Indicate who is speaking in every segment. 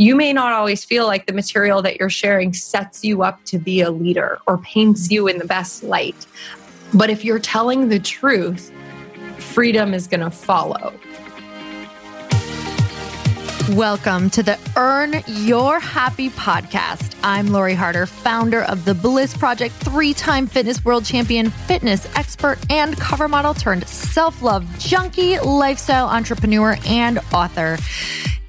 Speaker 1: You may not always feel like the material that you're sharing sets you up to be a leader or paints you in the best light. But if you're telling the truth, freedom is going to follow.
Speaker 2: Welcome to the Earn Your Happy podcast. I'm Lori Harder, founder of the Bliss Project, three time fitness world champion, fitness expert, and cover model turned self love junkie, lifestyle entrepreneur, and author.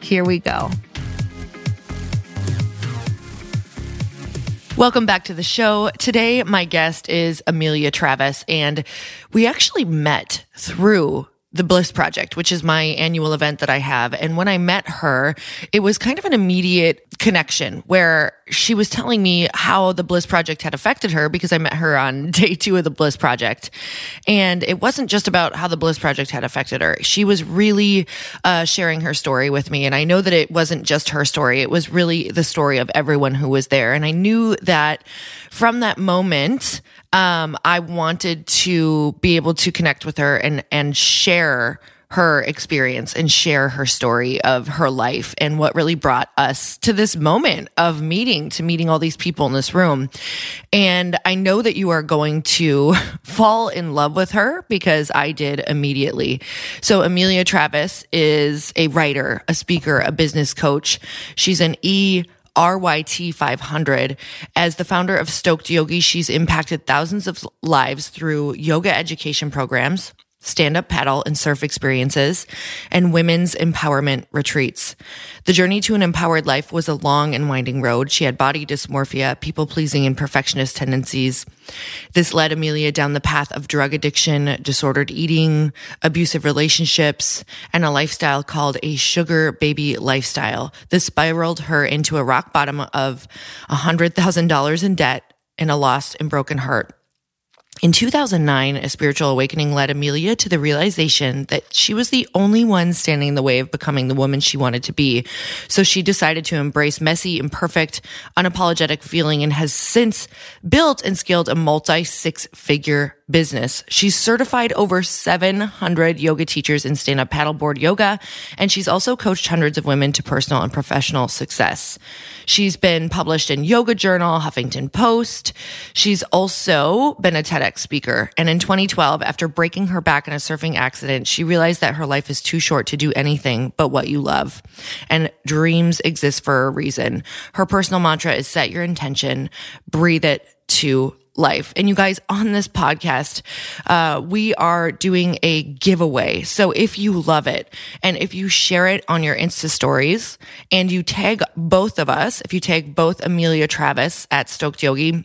Speaker 2: Here we go. Welcome back to the show. Today, my guest is Amelia Travis, and we actually met through the Bliss Project, which is my annual event that I have. And when I met her, it was kind of an immediate connection where she was telling me how the Bliss Project had affected her because I met her on day two of the Bliss Project. And it wasn't just about how the Bliss Project had affected her. She was really uh, sharing her story with me. And I know that it wasn't just her story. It was really the story of everyone who was there. And I knew that from that moment, um, I wanted to be able to connect with her and, and share her experience and share her story of her life and what really brought us to this moment of meeting, to meeting all these people in this room. And I know that you are going to fall in love with her because I did immediately. So Amelia Travis is a writer, a speaker, a business coach. She's an E RYT 500. As the founder of Stoked Yogi, she's impacted thousands of lives through yoga education programs
Speaker 3: stand up paddle and surf experiences, and women's empowerment retreats. The journey to an empowered life was a long and winding road. She had body dysmorphia, people pleasing, and perfectionist tendencies. This led Amelia down the path of drug addiction, disordered eating, abusive relationships, and a lifestyle called a sugar baby lifestyle. This spiraled her into a rock bottom of $100,000 in debt and a lost and broken heart. In 2009, a spiritual awakening led Amelia to the realization that she was the only one standing in the way of becoming the woman she wanted to be. So she decided to embrace messy, imperfect, unapologetic feeling and has since built and scaled a multi six figure business. She's certified over 700 yoga teachers in stand up paddleboard yoga, and she's also coached hundreds of women to personal and professional success. She's been published in Yoga Journal, Huffington Post. She's also been a TEDx speaker. And in 2012, after breaking her back in a surfing accident, she realized that her life is too short to do anything but what you love. And dreams exist for a reason. Her personal mantra is set your intention, breathe it to life. And you guys, on this podcast, uh, we are doing a giveaway. So if you love it and if you share it on your Insta stories and you tag both of us, if you tag both Amelia Travis at Stoked Yogi,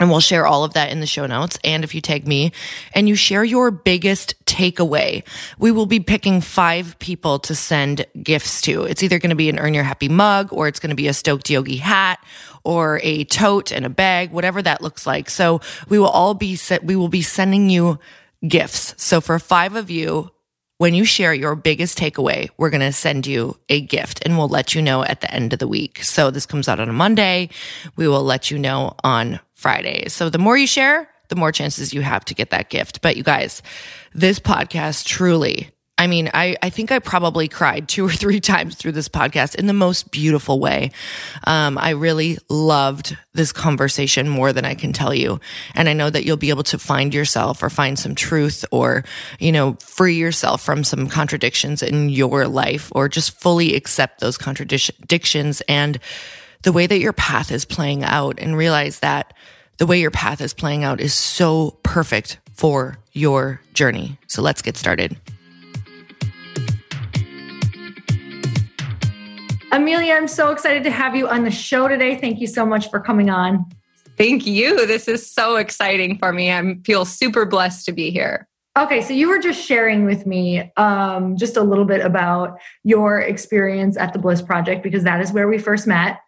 Speaker 3: and we'll share all of that in the show notes. And if you tag me and you share your biggest takeaway, we will be picking five people to send gifts to. It's either going to be an Earn Your Happy mug or it's going to be a Stoked Yogi hat or a tote and a bag, whatever that looks like. So we will all be we will be sending you gifts. So for five of you, when you share your biggest takeaway, we're going to send you a gift and we'll let you know at the end of the week. So this comes out on a Monday. We will let you know on Friday. So the more you share, the more chances you have to get that gift. But you guys, this podcast truly I mean, I, I think I probably cried two or three times through this podcast in the most beautiful way. Um, I really loved this conversation more than I can tell you. And I know that you'll be able to find yourself or find some truth or, you know, free yourself from some contradictions in your life or just fully accept those contradictions and the way that your path is playing out and realize that the way your path is playing out is so perfect for your journey. So let's get started. Amelia, I'm so excited to have you on the show today. Thank you so much for coming on.
Speaker 1: Thank you. This is so exciting for me. I feel super blessed to be here.
Speaker 3: Okay, so you were just sharing with me um, just a little bit about your experience at the Bliss Project because that is where we first met.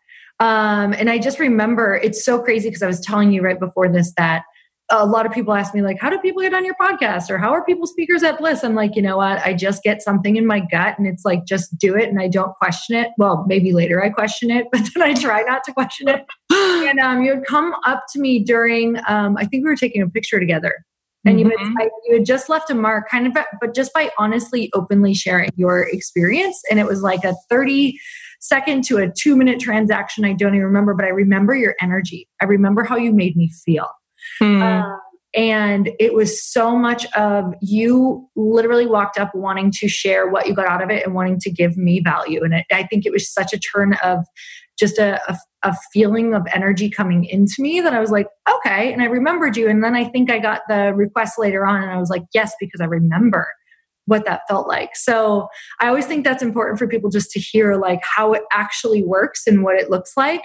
Speaker 3: Um, and I just remember it's so crazy because I was telling you right before this that a lot of people ask me like how do people get on your podcast? Or how are people speakers at bliss? I'm like you know what? I just get something in my gut and it's like just do it and i don't question it. Well maybe later i question it but then i try not to question it. And um, you would come up to me during um, i think we were taking a picture together. And you, had, mm-hmm. You had just left a mark kind of but just by honestly openly sharing your experience. And it was like a 30 second to a two minute transaction i don't even remember but i remember your energy i remember how you made me feel Hmm. Um, and it was so much of you literally walked up wanting to share what you got out of it and wanting to give me value. And it, I think it was such a turn of just a, a, a, feeling of energy coming into me that I was like, okay. And I remembered you. And then I think I got the request later on and I was like, yes, because I remember what that felt like. So I always think that's important for people just to hear like how it actually works and what it looks like.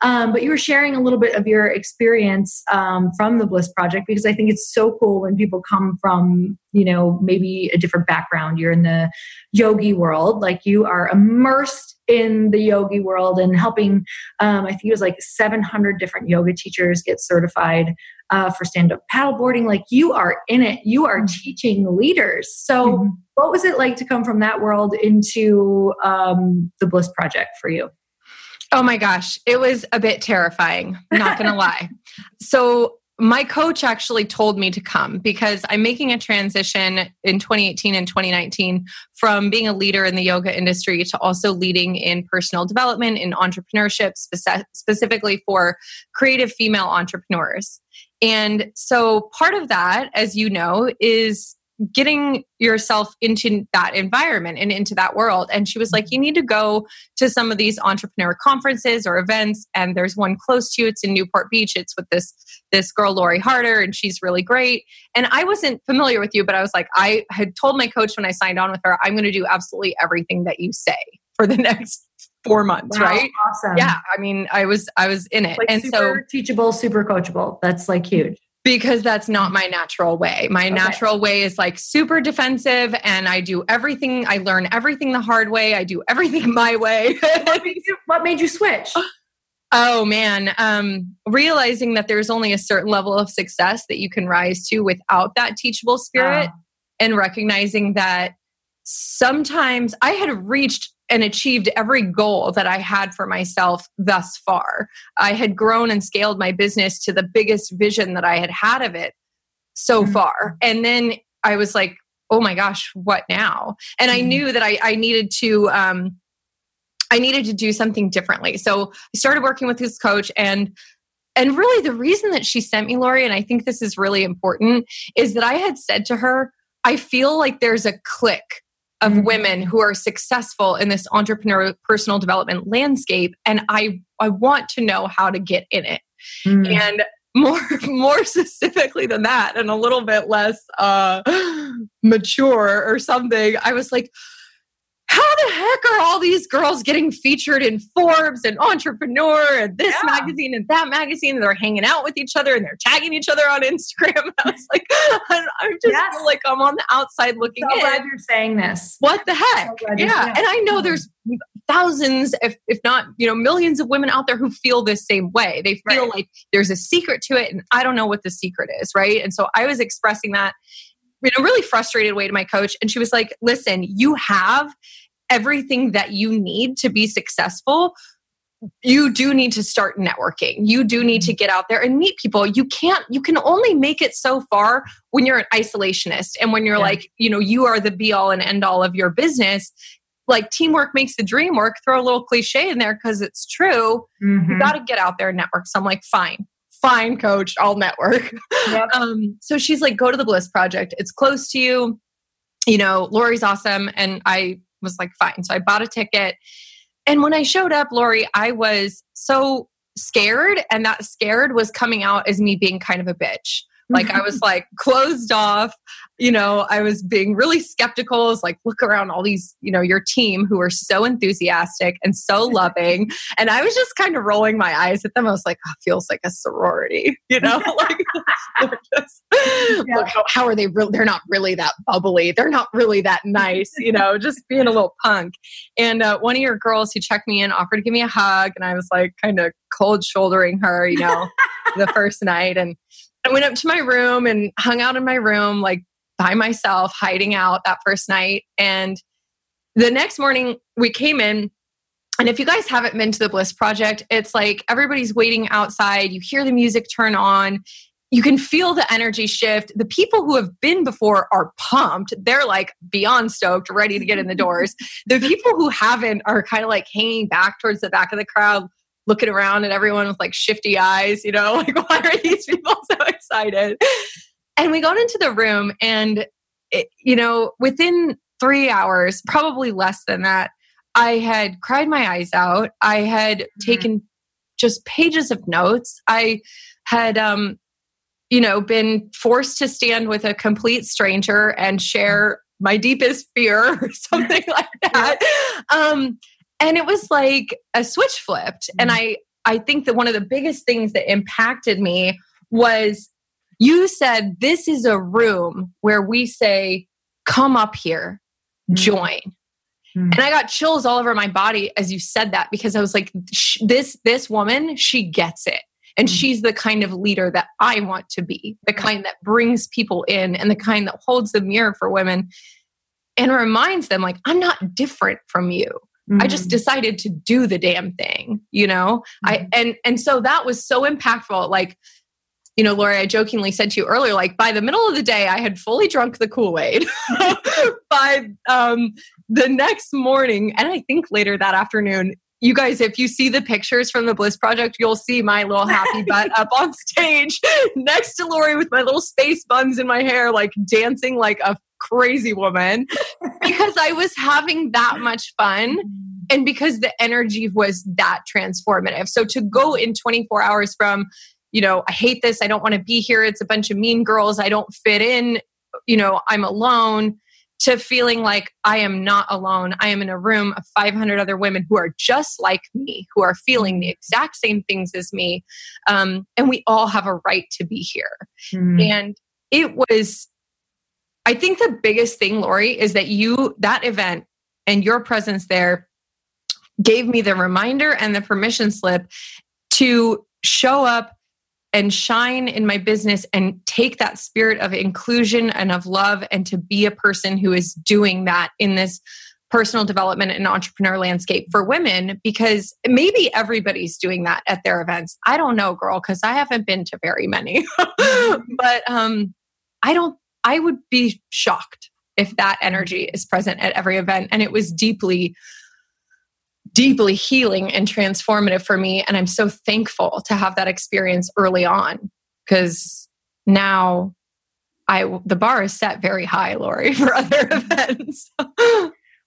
Speaker 3: Um, but you were sharing a little bit of your experience um, from the Bliss Project because I think it's so cool when people come from you know maybe a different background. You're in the yogi world, like you are immersed in the yogi world and helping um, i think it was like 700 different yoga teachers get certified uh, for stand up paddleboarding. Like you are in it, you are teaching leaders. So, mm-hmm. what was it like to come from that world into um, the Bliss Project for you?
Speaker 1: Oh my gosh, it was a bit terrifying, not gonna lie. So, my coach actually told me to come because I'm making a transition in 2018 and 2019 from being a leader in the yoga industry to also leading in personal development in entrepreneurship, specifically for creative female entrepreneurs. And so part of that, as you know, is getting yourself into that environment and into that world. And she was like, mm-hmm. you need to go to some of these entrepreneur conferences or events. And there's one close to you. It's in Newport Beach. It's with this this girl Lori Harder, and she's really great. And I wasn't familiar with you, but I was like, I had told my coach when I signed on with her, I'm going to do absolutely everything that you say for the next four months, wow, right?
Speaker 2: Awesome.
Speaker 1: Yeah. I mean, I was I was in it.
Speaker 2: Like and so teachable, super coachable. That's like huge.
Speaker 1: Because that's not my natural way. My okay. natural way is like super defensive and I do everything, I learn everything the hard way. I do everything my way.
Speaker 2: what, made you, what made you switch?
Speaker 1: Oh man, um, realizing that there's only a certain level of success that you can rise to without that teachable spirit, uh. and recognizing that sometimes I had reached and achieved every goal that I had for myself thus far. I had grown and scaled my business to the biggest vision that I had had of it so mm-hmm. far. And then I was like, oh my gosh, what now? And mm-hmm. I knew that I, I needed to, um, I needed to do something differently. So I started working with this coach and and really the reason that she sent me Lori and I think this is really important is that I had said to her I feel like there's a click of mm-hmm. women who are successful in this entrepreneur personal development landscape and i i want to know how to get in it mm-hmm. and more more specifically than that and a little bit less uh mature or something i was like how the heck are all these girls getting featured in Forbes and Entrepreneur and this yeah. magazine and that magazine? And they're hanging out with each other and they're tagging each other on Instagram. I was like, I, I just yes. feel like I'm on the outside looking
Speaker 2: so
Speaker 1: in.
Speaker 2: glad you're saying this.
Speaker 1: What the heck? So yeah. And I know there's thousands, if, if not, you know, millions of women out there who feel this same way. They feel right. like there's a secret to it and I don't know what the secret is. Right. And so I was expressing that in a really frustrated way to my coach. And she was like, listen, you have everything that you need to be successful you do need to start networking. You do need to mm-hmm. get out there and meet people. You can't, you can only make it so far when you're an isolationist and when you're yeah. like, you know, you are the be all and end all of your business. Like teamwork makes the dream work. Throw a little cliche in there because it's true. Mm-hmm. You got to get out there and network. So I'm like, fine, fine, coach, I'll network. Yep. um, so she's like, go to the Bliss Project. It's close to you. You know, Lori's awesome. And I was like, fine. So I bought a ticket. And when I showed up, Lori, I was so scared. And that scared was coming out as me being kind of a bitch. Like I was like closed off you know, I was being really skeptical. I was like, look around all these, you know, your team who are so enthusiastic and so loving. And I was just kind of rolling my eyes at them. I was like, oh, feels like a sorority, you know, like just, yeah. look, how, how, are they really, they're not really that bubbly. They're not really that nice, you know, just being a little punk. And uh, one of your girls who checked me in offered to give me a hug. And I was like, kind of cold shouldering her, you know, the first night. And I went up to my room and hung out in my room, like by myself, hiding out that first night. And the next morning, we came in. And if you guys haven't been to the Bliss Project, it's like everybody's waiting outside. You hear the music turn on. You can feel the energy shift. The people who have been before are pumped. They're like beyond stoked, ready to get in the doors. the people who haven't are kind of like hanging back towards the back of the crowd, looking around at everyone with like shifty eyes, you know, like, why are these people so excited? And we got into the room, and, it, you know, within three hours, probably less than that, I had cried my eyes out. I had mm-hmm. taken just pages of notes. I had, um, you know, been forced to stand with a complete stranger and share my deepest fear or something like that. Um, and it was like a switch flipped. Mm-hmm. And I, I think that one of the biggest things that impacted me was you said this is a room where we say, come up here, mm-hmm. join. Mm-hmm. And I got chills all over my body as you said that because I was like, this this woman, she gets it. And mm-hmm. she's the kind of leader that I want to be, the kind that brings people in and the kind that holds the mirror for women and reminds them, like, I'm not different from you. I just mm-hmm. decided to do the damn thing, you know? I mm-hmm. and and so that was so impactful. Like you know, Lori, I jokingly said to you earlier, like by the middle of the day, I had fully drunk the Kool Aid. by um, the next morning, and I think later that afternoon, you guys, if you see the pictures from the Bliss Project, you'll see my little happy butt up on stage next to Lori with my little space buns in my hair, like dancing like a crazy woman because I was having that much fun and because the energy was that transformative. So to go in 24 hours from, you know, I hate this, I don't want to be here, it's a bunch of mean girls, I don't fit in, you know, I'm alone to feeling like I am not alone. I am in a room of 500 other women who are just like me, who are feeling the exact same things as me. Um, and we all have a right to be here. Mm. And it was, I think the biggest thing, Lori, is that you, that event and your presence there gave me the reminder and the permission slip to show up and shine in my business and take that spirit of inclusion and of love and to be a person who is doing that in this personal development and entrepreneur landscape for women because maybe everybody's doing that at their events. I don't know, girl, because I haven't been to very many. but um, I don't, I would be shocked if that energy is present at every event. And it was deeply deeply healing and transformative for me. And I'm so thankful to have that experience early on because now I the bar is set very high, Lori, for other events.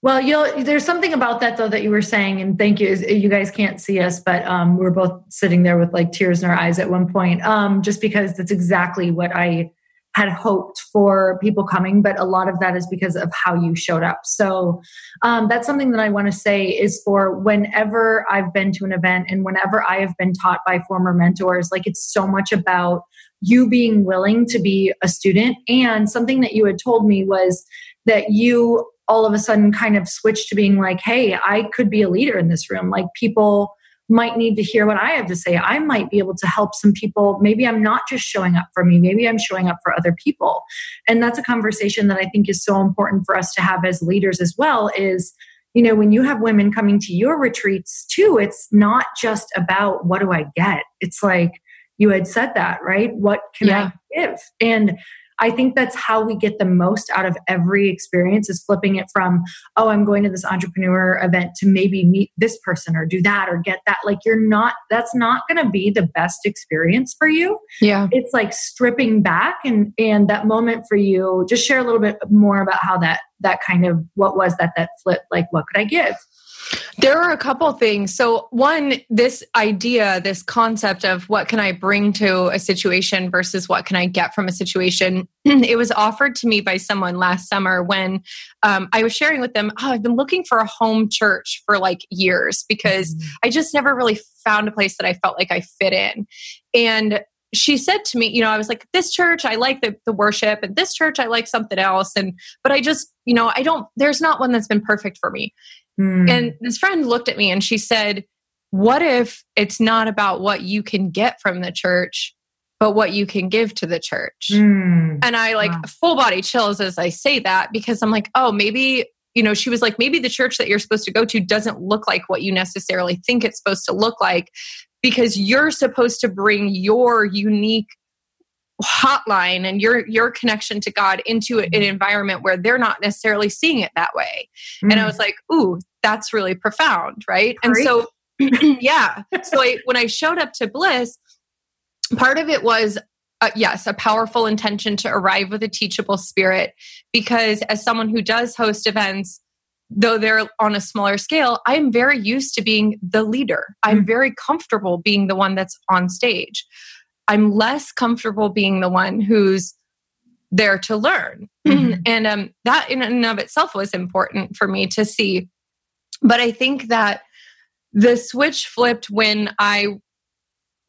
Speaker 3: well, you'll there's something about that though that you were saying, and thank you. You guys can't see us, but um, we're both sitting there with like tears in our eyes at one point, um, just because that's exactly what I had hoped for people coming, but a lot of that is because of how you showed up. So um, that's something that I want to say is for whenever I've been to an event and whenever I have been taught by former mentors, like it's so much about you being willing to be a student. And something that you had told me was that you all of a sudden kind of switched to being like, hey, I could be a leader in this room. Like people might need to hear what I have to say. I might be able to help some people. Maybe I'm not just showing up for me, maybe I'm showing up for other people. And that's a conversation that I think is so important for us to have as leaders as well is you know when you have women coming to your retreats too it's not just about what do i get it's like you had said that right what can yeah. i give and I think that's how we get the most out of every experience is flipping it from, oh, I'm going to this entrepreneur event to maybe meet this person or do that or get that. Like you're not, that's not going to be the best experience for you.
Speaker 1: Yeah.
Speaker 3: It's like stripping back and, and that moment for you, just share a little bit more about how that, that kind of, what was that, that flip, like what could I give?
Speaker 1: There are a couple things. So, one, this idea, this concept of what can I bring to a situation versus what can I get from a situation, it was offered to me by someone last summer when um, I was sharing with them, oh, I've been looking for a home church for like years because mm-hmm. I just never really found a place that I felt like I fit in. And she said to me, you know, I was like, this church, I like the, the worship, and this church, I like something else. And, but I just, you know, I don't, there's not one that's been perfect for me. Mm. And this friend looked at me and she said, What if it's not about what you can get from the church, but what you can give to the church? Mm. And I like wow. full body chills as I say that because I'm like, Oh, maybe, you know, she was like, maybe the church that you're supposed to go to doesn't look like what you necessarily think it's supposed to look like because you're supposed to bring your unique hotline and your your connection to God into an mm-hmm. environment where they're not necessarily seeing it that way. Mm. And I mm. was like, "Ooh, that's really profound, right?" And so yeah, so I, when I showed up to Bliss, part of it was uh, yes, a powerful intention to arrive with a teachable spirit because as someone who does host events though they're on a smaller scale, I'm very used to being the leader. I'm mm. very comfortable being the one that's on stage. I'm less comfortable being the one who's there to learn. Mm-hmm. and um, that in and of itself was important for me to see. But I think that the switch flipped when I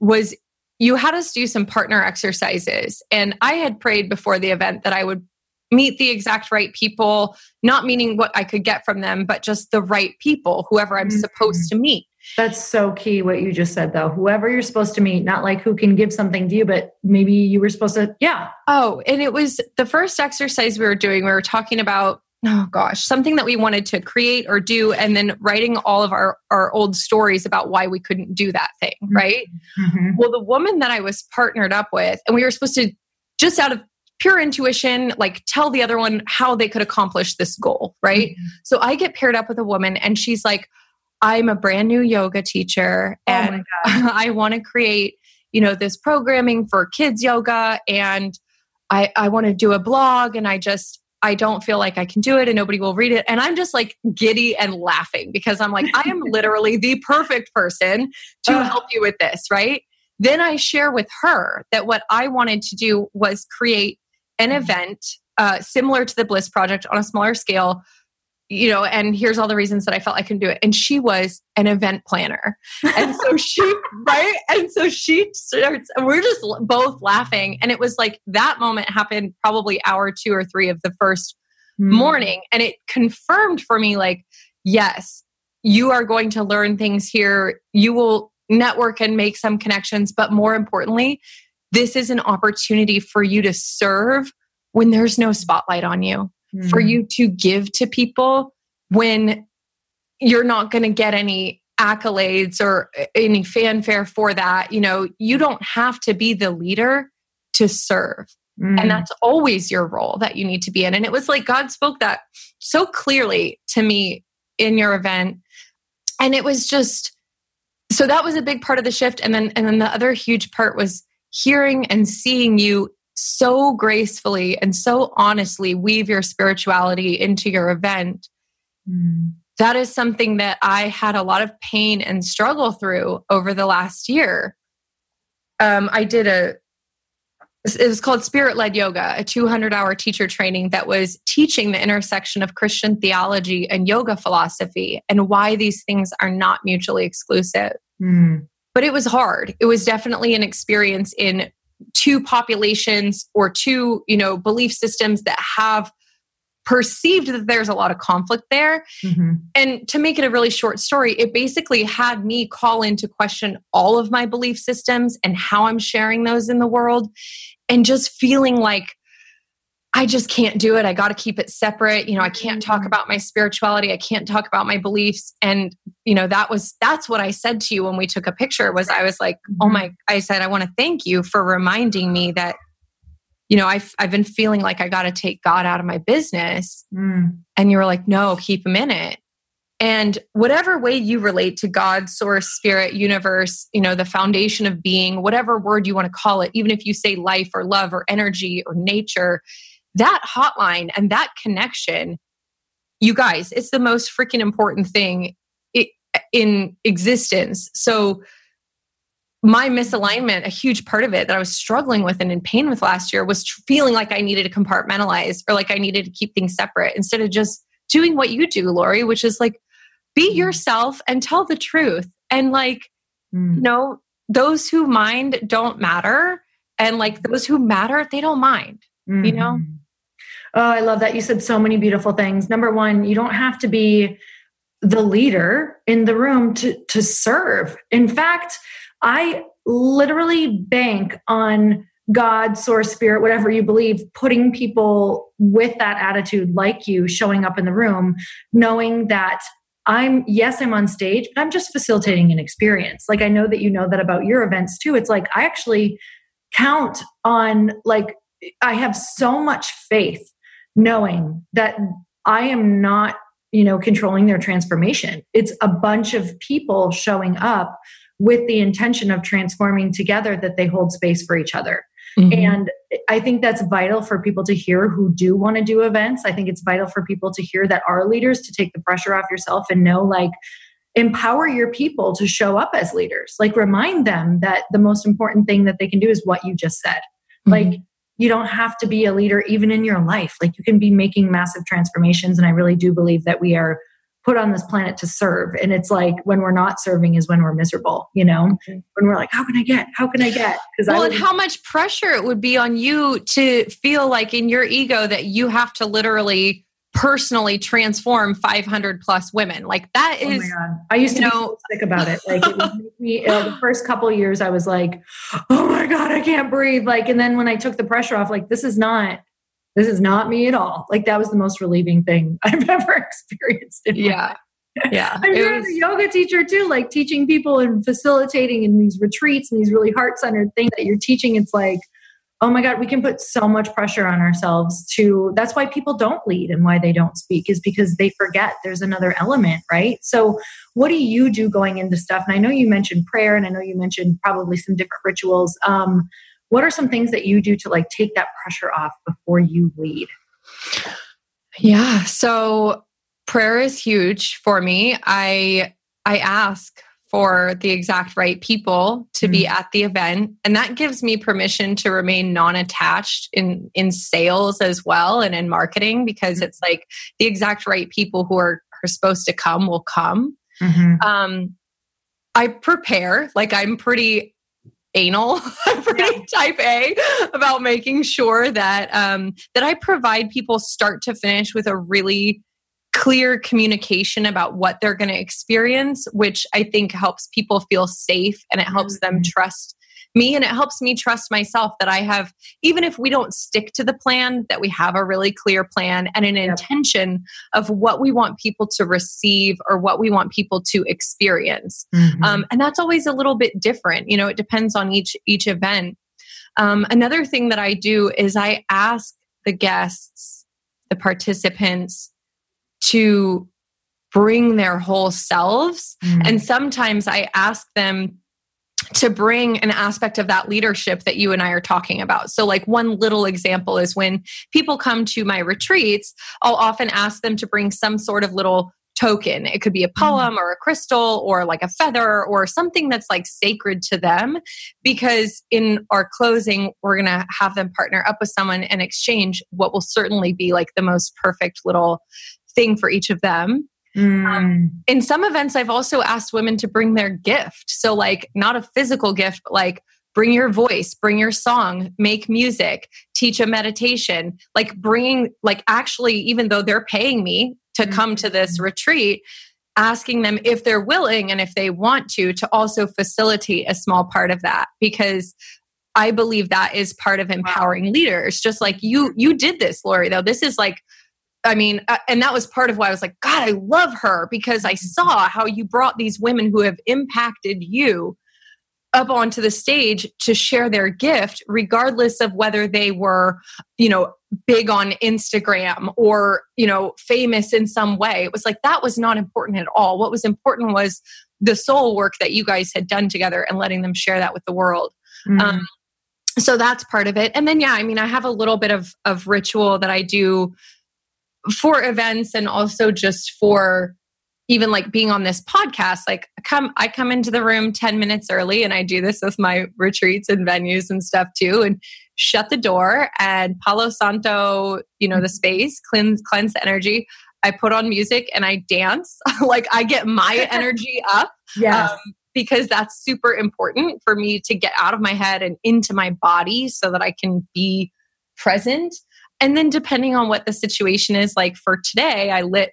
Speaker 1: was, you had us do some partner exercises. And I had prayed before the event that I would meet the exact right people, not meaning what I could get from them, but just the right people, whoever I'm mm-hmm. supposed to meet.
Speaker 3: That's so key what you just said though. Whoever you're supposed to meet, not like who can give something to you, but maybe you were supposed to, yeah.
Speaker 1: Oh, and it was the first exercise we were doing. We were talking about, oh gosh, something that we wanted to create or do, and then writing all of our, our old stories about why we couldn't do that thing, mm-hmm. right? Mm-hmm. Well, the woman that I was partnered up with, and we were supposed to just out of pure intuition, like tell the other one how they could accomplish this goal, right? Mm-hmm. So I get paired up with a woman and she's like, I'm a brand new yoga teacher oh and oh I want to create, you know, this programming for kids yoga and I, I want to do a blog and I just I don't feel like I can do it and nobody will read it. And I'm just like giddy and laughing because I'm like, I am literally the perfect person to help you with this, right? Then I share with her that what I wanted to do was create an mm-hmm. event uh, similar to the Bliss Project on a smaller scale you know, and here's all the reasons that I felt I couldn't do it. And she was an event planner. And so she, right? And so she starts, and we're just both laughing. And it was like that moment happened probably hour two or three of the first mm. morning. And it confirmed for me, like, yes, you are going to learn things here. You will network and make some connections. But more importantly, this is an opportunity for you to serve when there's no spotlight on you mm. for you to give to people when you're not going to get any accolades or any fanfare for that. You know, you don't have to be the leader to serve. Mm. And that's always your role that you need to be in. And it was like God spoke that so clearly to me in your event. And it was just so that was a big part of the shift. And then and then the other huge part was hearing and seeing you so gracefully and so honestly weave your spirituality into your event, mm. that is something that I had a lot of pain and struggle through over the last year. Um, I did a it was called Spirit Led Yoga, a 200 hour teacher training that was teaching the intersection of Christian theology and yoga philosophy and why these things are not mutually exclusive. Mm. But it was hard. It was definitely an experience in two populations or two you know belief systems that have perceived that there's a lot of conflict there mm-hmm. and to make it a really short story it basically had me call into question all of my belief systems and how i'm sharing those in the world and just feeling like I just can't do it. I got to keep it separate. You know, I can't talk mm-hmm. about my spirituality. I can't talk about my beliefs. And, you know, that was, that's what I said to you when we took a picture was I was like, oh my, mm-hmm. I said, I want to thank you for reminding me that, you know, I've, I've been feeling like I got to take God out of my business. Mm. And you were like, no, keep him in it. And whatever way you relate to God, source, spirit, universe, you know, the foundation of being, whatever word you want to call it, even if you say life or love or energy or nature, that hotline and that connection, you guys, it's the most freaking important thing in existence. So, my misalignment, a huge part of it that I was struggling with and in pain with last year was feeling like I needed to compartmentalize or like I needed to keep things separate instead of just doing what you do, Lori, which is like be mm. yourself and tell the truth. And like, mm. you know, those who mind don't matter. And like those who matter, they don't mind, mm. you know?
Speaker 3: Oh, I love that. You said so many beautiful things. Number one, you don't have to be the leader in the room to, to serve. In fact, I literally bank on God, source, spirit, whatever you believe, putting people with that attitude like you showing up in the room, knowing that I'm, yes, I'm on stage, but I'm just facilitating an experience. Like I know that you know that about your events too. It's like I actually count on, like, I have so much faith knowing that I am not, you know, controlling their transformation. It's a bunch of people showing up with the intention of transforming together that they hold space for each other. Mm-hmm. And I think that's vital for people to hear who do want to do events. I think it's vital for people to hear that are leaders to take the pressure off yourself and know like empower your people to show up as leaders. Like remind them that the most important thing that they can do is what you just said. Mm-hmm. Like you don't have to be a leader even in your life. Like you can be making massive transformations. And I really do believe that we are put on this planet to serve. And it's like when we're not serving is when we're miserable, you know, mm-hmm. when we're like, how can I get? How can I get?
Speaker 1: Because well, and how much pressure it would be on you to feel like in your ego that you have to literally personally transform 500 plus women. Like that is. Oh my God.
Speaker 3: I used to know, be so sick about it. Like it would make me uh, the first couple years. I was like, oh my God, I can't breathe. Like, and then when I took the pressure off, like this is not. This is not me at all. Like that was the most relieving thing I've ever experienced.
Speaker 1: yeah, yeah.
Speaker 3: I'm was, a yoga teacher too, like teaching people and facilitating in these retreats and these really heart centered things that you're teaching. It's like, oh my god we can put so much pressure on ourselves to that's why people don't lead and why they don't speak is because they forget there's another element right so what do you do going into stuff and i know you mentioned prayer and i know you mentioned probably some different rituals um, what are some things that you do to like take that pressure off before you lead
Speaker 1: Yeah. So prayer is huge for me. I I ask for the exact right people to mm-hmm. be at the event and that gives me permission to remain non-attached in in sales as well and in marketing because mm-hmm. it's like the exact right people who are are supposed to come will come mm-hmm. um i prepare like i'm pretty anal i'm pretty type a about making sure that um that i provide people start to finish with a really clear communication about what they're going to experience, which I think helps people feel safe and it helps mm-hmm. them trust me and it helps me trust myself that I have, even if we don't stick to the plan, that we have a really clear plan and an yep. intention of what we want people to receive or what we want people to experience. Mm-hmm. Um, and that's always a little bit different. You know, it depends on each each event. Um, another thing that I do is I ask the guests, the participants, to bring their whole selves. Mm. And sometimes I ask them to bring an aspect of that leadership that you and I are talking about. So, like, one little example is when people come to my retreats, I'll often ask them to bring some sort of little token. It could be a mm. poem or a crystal or like a feather or something that's like sacred to them. Because in our closing, we're going to have them partner up with someone and exchange what will certainly be like the most perfect little thing for each of them. Mm. Um, in some events, I've also asked women to bring their gift. So, like, not a physical gift, but like, bring your voice, bring your song, make music, teach a meditation, like, bringing, like, actually, even though they're paying me to come to this mm. retreat, asking them if they're willing and if they want to, to also facilitate a small part of that because I believe that is part of empowering wow. leaders. Just like you, you did this, Lori, though. This is like I mean, uh, and that was part of why I was like, God, I love her because I saw how you brought these women who have impacted you up onto the stage to share their gift, regardless of whether they were, you know, big on Instagram or, you know, famous in some way. It was like that was not important at all. What was important was the soul work that you guys had done together and letting them share that with the world. Mm-hmm. Um, so that's part of it. And then, yeah, I mean, I have a little bit of, of ritual that I do for events and also just for even like being on this podcast like come i come into the room 10 minutes early and i do this with my retreats and venues and stuff too and shut the door and palo santo you know the mm-hmm. space cleanse cleanse the energy i put on music and i dance like i get my energy up
Speaker 2: yes. Um,
Speaker 1: because that's super important for me to get out of my head and into my body so that i can be present and then depending on what the situation is, like for today, I lit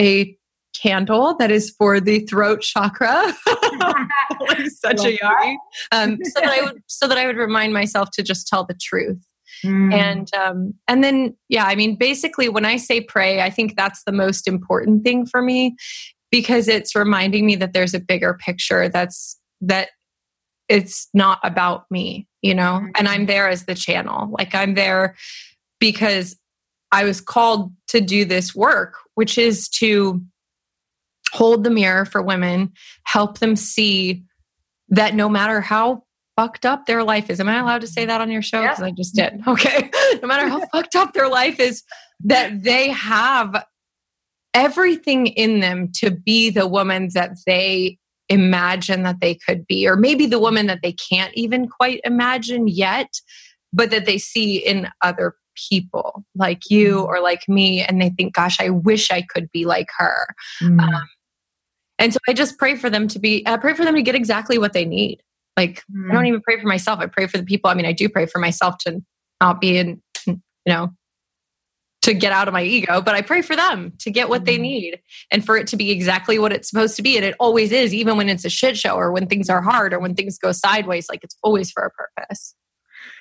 Speaker 1: a candle that is for the throat chakra. like such a yogi. Um, so that I would so that I would remind myself to just tell the truth. Mm. And um, and then yeah, I mean basically when I say pray, I think that's the most important thing for me because it's reminding me that there's a bigger picture that's that it's not about me, you know, mm. and I'm there as the channel. Like I'm there because I was called to do this work, which is to hold the mirror for women, help them see that no matter how fucked up their life is, am I allowed to say that on your show? Because yeah. I just did. Okay. no matter how fucked up their life is, that they have everything in them to be the woman that they imagine that they could be, or maybe the woman that they can't even quite imagine yet, but that they see in other people like you mm. or like me and they think gosh i wish i could be like her mm. um, and so i just pray for them to be i pray for them to get exactly what they need like mm. i don't mm. even pray for myself i pray for the people i mean i do pray for myself to not be in you know to get out of my ego but i pray for them to get what they mm. need and for it to be exactly what it's supposed to be and it always is even when it's a shit show or when things are hard or when things go sideways like it's always for a purpose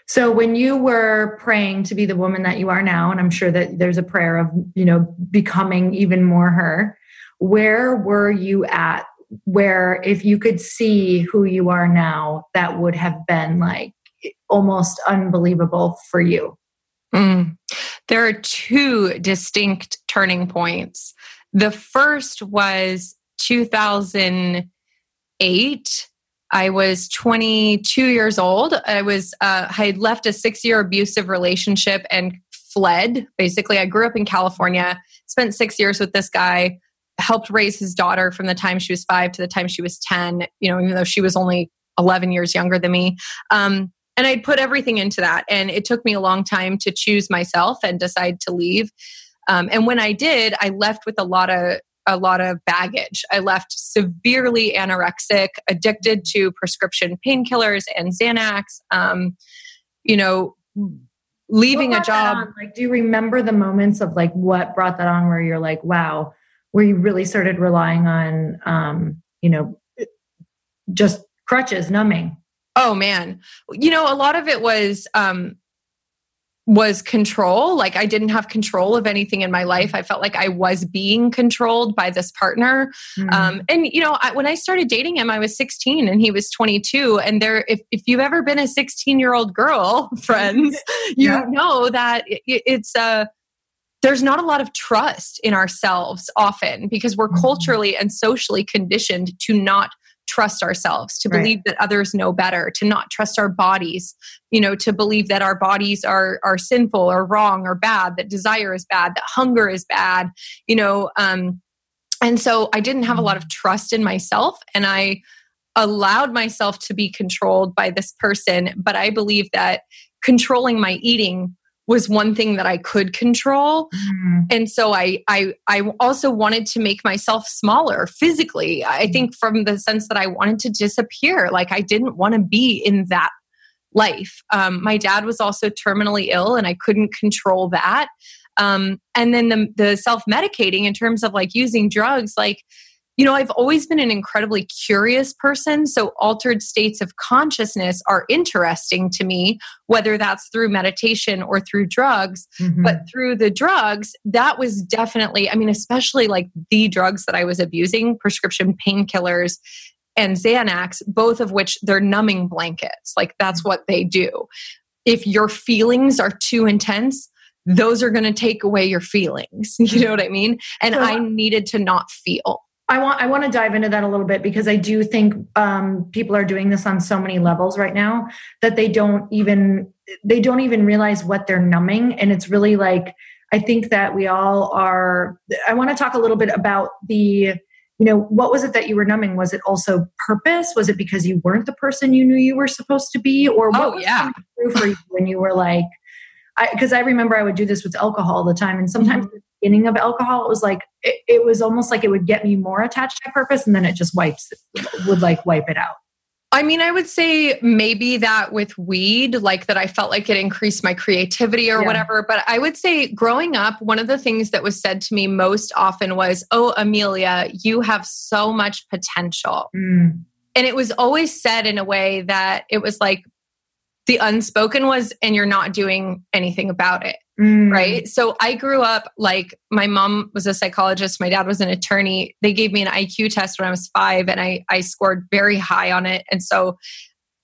Speaker 2: so when you were praying to be the woman that you are now, and I'm sure that there's a prayer of, you know, becoming even more her, where were you at where if you could see who you are now, that would have been like almost unbelievable for you?
Speaker 1: Mm. There are two distinct turning points. The first was 2008 I was 22 years old. I was uh, I had left a six year abusive relationship and fled. Basically, I grew up in California, spent six years with this guy, helped raise his daughter from the time she was five to the time she was 10, you know, even though she was only 11 years younger than me. Um, and I put everything into that. And it took me a long time to choose myself and decide to leave. Um, and when I did, I left with a lot of a lot of baggage. I left severely anorexic, addicted to prescription painkillers and Xanax. Um, you know, leaving a job.
Speaker 2: Like, do you remember the moments of like what brought that on where you're like, wow, where you really started relying on, um, you know, just crutches, numbing?
Speaker 1: Oh man. You know, a lot of it was um was control. Like I didn't have control of anything in my life. I felt like I was being controlled by this partner. Mm. Um, and you know, I, when I started dating him, I was 16 and he was 22. And there, if, if you've ever been a 16 year old girl, friends, you yeah. know that it, it's a, uh, there's not a lot of trust in ourselves often because we're mm. culturally and socially conditioned to not trust ourselves, to believe right. that others know better, to not trust our bodies, you know, to believe that our bodies are are sinful or wrong or bad, that desire is bad, that hunger is bad, you know, um and so I didn't have a lot of trust in myself and I allowed myself to be controlled by this person, but I believe that controlling my eating was one thing that I could control. Mm-hmm. And so I, I I also wanted to make myself smaller physically. I think from the sense that I wanted to disappear. Like I didn't want to be in that life. Um, my dad was also terminally ill and I couldn't control that. Um, and then the, the self medicating in terms of like using drugs, like you know, I've always been an incredibly curious person. So, altered states of consciousness are interesting to me, whether that's through meditation or through drugs. Mm-hmm. But through the drugs, that was definitely, I mean, especially like the drugs that I was abusing, prescription painkillers and Xanax, both of which they're numbing blankets. Like, that's what they do. If your feelings are too intense, those are going to take away your feelings. You know what I mean? And I needed to not feel.
Speaker 2: I want I want to dive into that a little bit because I do think um, people are doing this on so many levels right now that they don't even they don't even realize what they're numbing, and it's really like I think that we all are. I want to talk a little bit about the you know what was it that you were numbing? Was it also purpose? Was it because you weren't the person you knew you were supposed to be? Or what
Speaker 1: oh,
Speaker 2: was
Speaker 1: yeah.
Speaker 2: for you when you were like because I, I, remember I would do this with alcohol all the time. And sometimes mm-hmm beginning of alcohol, it was like it, it, was almost like it would get me more attached to purpose, and then it just wipes would like wipe it out.
Speaker 1: I mean, I would say maybe that with weed, like that I felt like it increased my creativity or yeah. whatever. But I would say growing up, one of the things that was said to me most often was, Oh, Amelia, you have so much potential. Mm. And it was always said in a way that it was like the unspoken was, and you're not doing anything about it. Mm. Right. So I grew up like my mom was a psychologist, my dad was an attorney. They gave me an IQ test when I was five and I, I scored very high on it. And so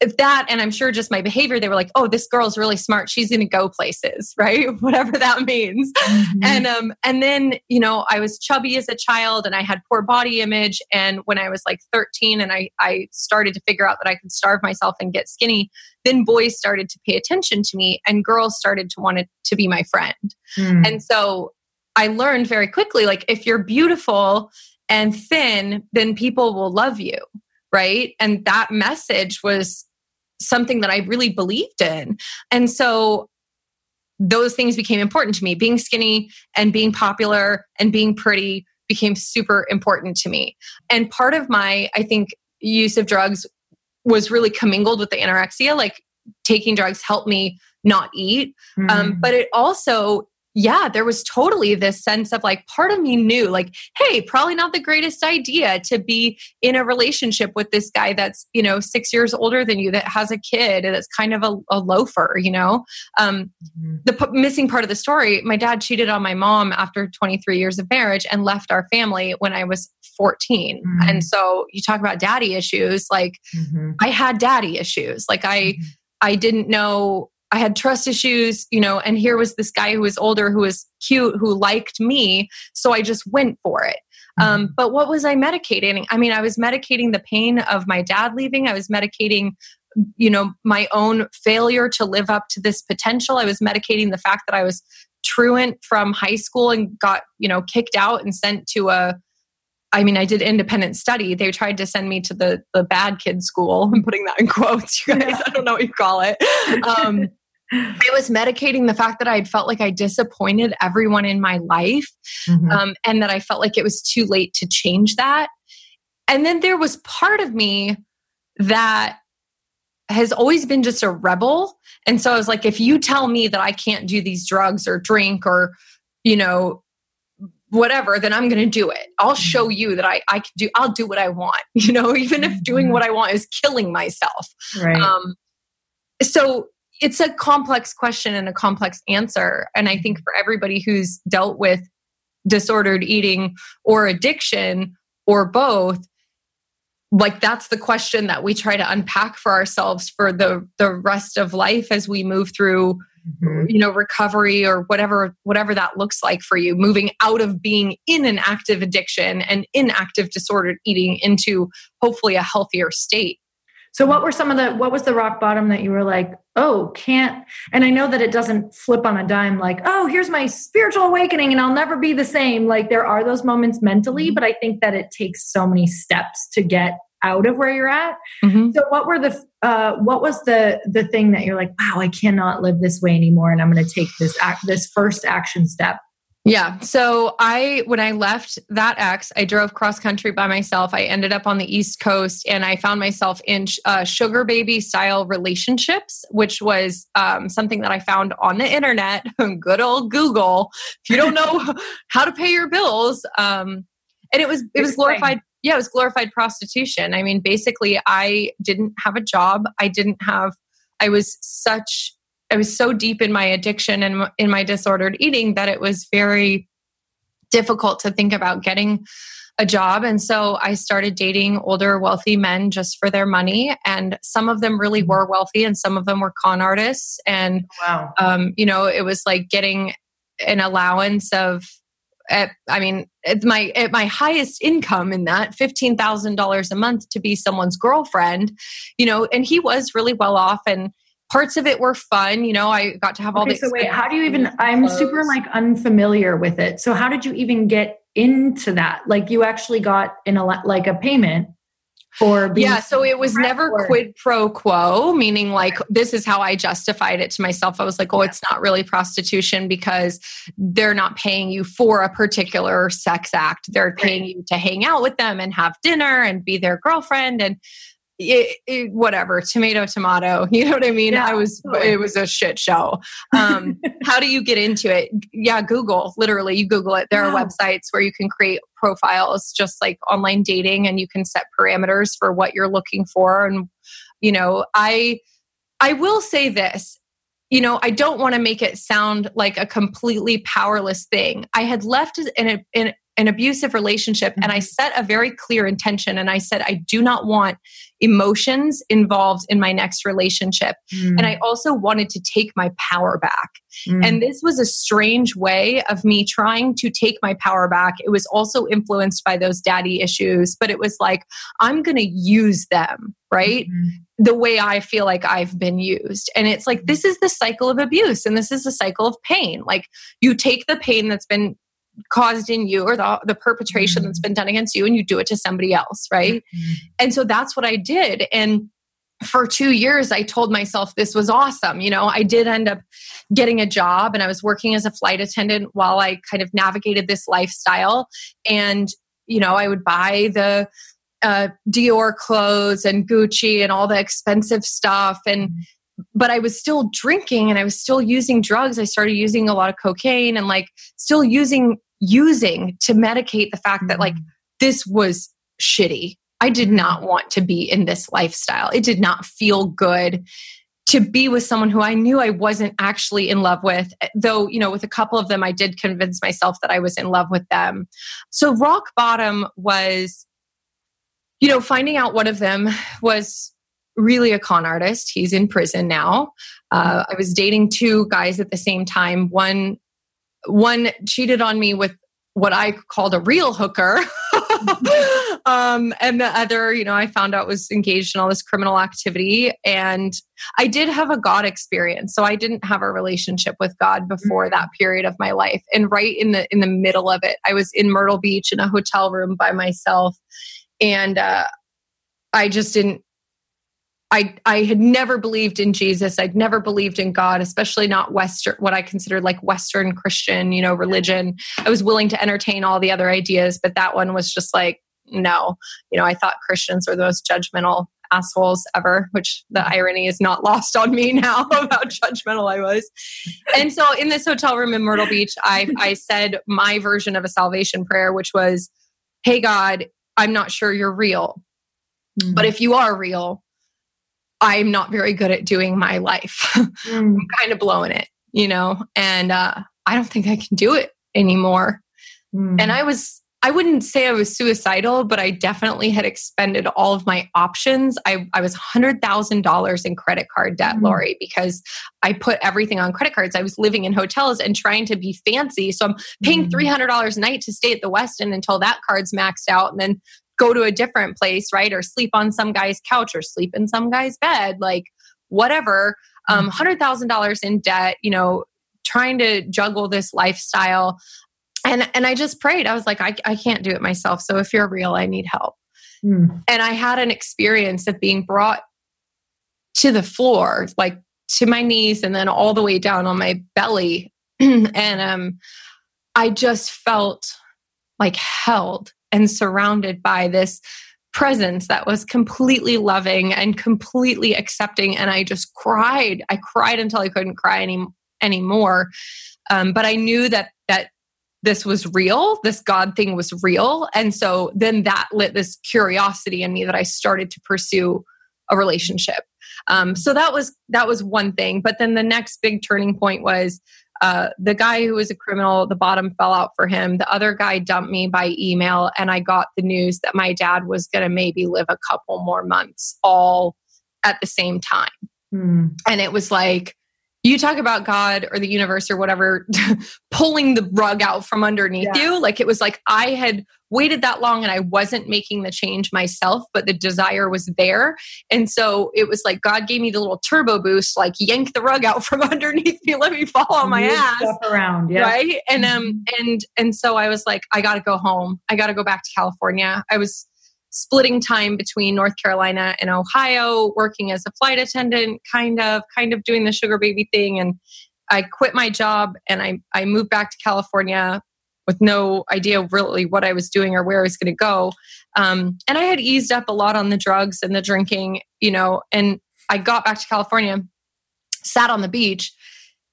Speaker 1: if that and i'm sure just my behavior they were like oh this girl's really smart. She's going to go places right? Whatever that means. Mm-hmm. and um and then you know i was chubby as a child and i had poor body image. And when i was like 13 and i i started to figure out that i could starve myself and get skinny then boys started to pay attention to me and girls started to want to be my friend. Mm. and so i learned very quickly like if you're beautiful and thin then people will love you right? And that message was something that I really believed in. And so those things became important to me. Being skinny and being popular and being pretty became super important to me. And part of my, I think, use of drugs was really commingled with the anorexia. Like taking drugs helped me not eat. Mm. Um, but it also yeah, there was totally this sense of like, part of me knew, like, hey, probably not the greatest idea to be in a relationship with this guy that's, you know, six years older than you, that has a kid, and that's kind of a, a loafer, you know? Um, mm-hmm. The p- missing part of the story my dad cheated on my mom after 23 years of marriage and left our family when I was 14. Mm-hmm. And so you talk about daddy issues, like, mm-hmm. I had daddy issues. Like, I, mm-hmm. I didn't know I had trust issues, you know, and here was this guy who was older, who was cute, who liked me. So I just went for it. Um, mm-hmm. but what was I medicating? I mean, I was medicating the pain of my dad leaving. I was medicating, you know, my own failure to live up to this potential. I was medicating the fact that I was truant from high school and got, you know, kicked out and sent to a I mean, I did independent study. They tried to send me to the the bad kid school. I'm putting that in quotes, you guys. I don't know what you call it. Um, I was medicating the fact that I felt like I disappointed everyone in my life mm-hmm. um, and that I felt like it was too late to change that. And then there was part of me that has always been just a rebel. And so I was like, if you tell me that I can't do these drugs or drink or, you know, whatever, then I'm going to do it. I'll mm-hmm. show you that I, I can do, I'll do what I want, you know, even if doing mm-hmm. what I want is killing myself.
Speaker 2: Right. Um,
Speaker 1: so it's a complex question and a complex answer. And I think for everybody who's dealt with disordered eating or addiction or both, like that's the question that we try to unpack for ourselves for the the rest of life as we move through mm-hmm. you know recovery or whatever whatever that looks like for you moving out of being in an active addiction and inactive disordered eating into hopefully a healthier state
Speaker 2: so what were some of the what was the rock bottom that you were like, "Oh, can't." And I know that it doesn't flip on a dime like, "Oh, here's my spiritual awakening and I'll never be the same." Like there are those moments mentally, mm-hmm. but I think that it takes so many steps to get out of where you're at. Mm-hmm. So what were the uh, what was the the thing that you're like, "Wow, I cannot live this way anymore and I'm going to take this act this first action step."
Speaker 1: Yeah. So I, when I left that ex, I drove cross country by myself. I ended up on the East Coast and I found myself in uh, sugar baby style relationships, which was um, something that I found on the internet, good old Google. If you don't know how to pay your bills, um, and it was it was glorified. Yeah, it was glorified prostitution. I mean, basically, I didn't have a job. I didn't have. I was such I was so deep in my addiction and in my disordered eating that it was very difficult to think about getting a job. And so I started dating older, wealthy men just for their money. And some of them really were wealthy and some of them were con artists. And, wow. um, you know, it was like getting an allowance of, at, I mean, at my at my highest income in that fifteen thousand dollars a month to be someone's girlfriend, you know, and he was really well off, and parts of it were fun. You know, I got to have all okay,
Speaker 2: the. So wait, how do you even? I'm clothes. super like unfamiliar with it. So how did you even get into that? Like you actually got in a like a payment for
Speaker 1: yeah so it was never or? quid pro quo meaning like this is how i justified it to myself i was like oh it's not really prostitution because they're not paying you for a particular sex act they're paying you to hang out with them and have dinner and be their girlfriend and it, it, whatever tomato tomato you know what i mean yeah, i was totally. it was a shit show um, how do you get into it yeah google literally you google it there wow. are websites where you can create profiles just like online dating and you can set parameters for what you're looking for and you know i i will say this you know i don't want to make it sound like a completely powerless thing i had left in a, in an abusive relationship and I mm-hmm. set a very clear intention and I said, I do not want emotions involved in my next relationship. Mm. And I also wanted to take my power back. Mm. And this was a strange way of me trying to take my power back. It was also influenced by those daddy issues, but it was like, I'm going to use them, right? Mm. The way I feel like I've been used. And it's like, this is the cycle of abuse and this is the cycle of pain. Like, you take the pain that's been caused in you or the, the perpetration mm-hmm. that's been done against you and you do it to somebody else right? Mm-hmm. and so that's what i did. And for two years i told myself this was awesome. You know i did end up getting a job and i was working as a flight attendant while i kind of navigated this lifestyle. And you know i would buy the uh, dior clothes and gucci and all the expensive stuff. And mm-hmm but I was still drinking and I was still using drugs. I started using a lot of cocaine and like still using using to medicate the fact that like mm. this was shitty. I did not want to be in this lifestyle. It did not feel good to be with someone who I knew I wasn't actually in love with. Though, you know, with a couple of them, I did convince myself that I was in love with them. So, rock bottom was, you know, finding out one of them was really a con artist. He's in prison now. Uh, I was dating two guys at the same time. One one cheated on me with what I called a real hooker. um, and the other, you know, I found out was engaged in all this criminal activity. And I did have a God experience. So I didn't have a relationship with God before mm-hmm. that period of my life. And right in the in the middle of it, I was in Myrtle Beach in a hotel room by myself. And uh, I just didn't I I had never believed in Jesus. I'd never believed in God, especially not Western, what I considered like Western Christian, you know, religion. I was willing to entertain all the other ideas, but that one was just like, no. You know, I thought Christians were the most judgmental assholes ever, which the mm-hmm. irony is not lost on me now about judgmental I was. And so in this hotel room in Myrtle Beach, I I said my version of a salvation prayer, which was, Hey God, I'm not sure you're real. Mm-hmm. But if you are real, I'm not very good at doing my life. Mm. I'm kind of blowing it, you know, and uh, I don't think I can do it anymore. Mm. And I was, I wouldn't say I was suicidal, but I definitely had expended all of my options. I, I was $100,000 in credit card debt, mm. Lori, because I put everything on credit cards. I was living in hotels and trying to be fancy. So I'm paying mm. $300 a night to stay at the Westin until that card's maxed out. And then go to a different place, right? Or sleep on some guy's couch or sleep in some guy's bed, like whatever. Um, $100,000 mm-hmm. in debt, you know, trying to juggle this lifestyle. And, and I just prayed. I was like, I, I can't do it myself. So if you're real, I need help. Mm. And I had an experience of being brought to the floor, like to my knees and then all the way down on my belly. and um, I just felt like held and surrounded by this presence that was completely loving and completely accepting. And i just cried. I cried until i couldn't cry any anymore. Um, but i knew that that this was real this god thing was real. And so then that lit this curiosity in me that i started to pursue a relationship. Um, so that was that was one thing. But then the next big turning point was uh, the guy who was a criminal, the bottom fell out for him. The other guy dumped me by email, and I got the news that my dad was going to maybe live a couple more months all at the same time. Mm. And it was like, you talk about God or the universe or whatever pulling the rug out from underneath yeah. you. Like it was like I had waited that long and I wasn't making the change myself, but the desire was there. And so it was like God gave me the little turbo boost, like yank the rug out from underneath me, let me fall on my ass.
Speaker 2: around, yeah.
Speaker 1: Right. And um mm-hmm. and and so I was like, I gotta go home. I gotta go back to California. I was splitting time between North Carolina and Ohio, working as a flight attendant, kind of, kind of doing the sugar baby thing. And I quit my job and I, I moved back to California with no idea really what I was doing or where I was going to go. Um, and I had eased up a lot on the drugs and the drinking, you know, and I got back to California, sat on the beach.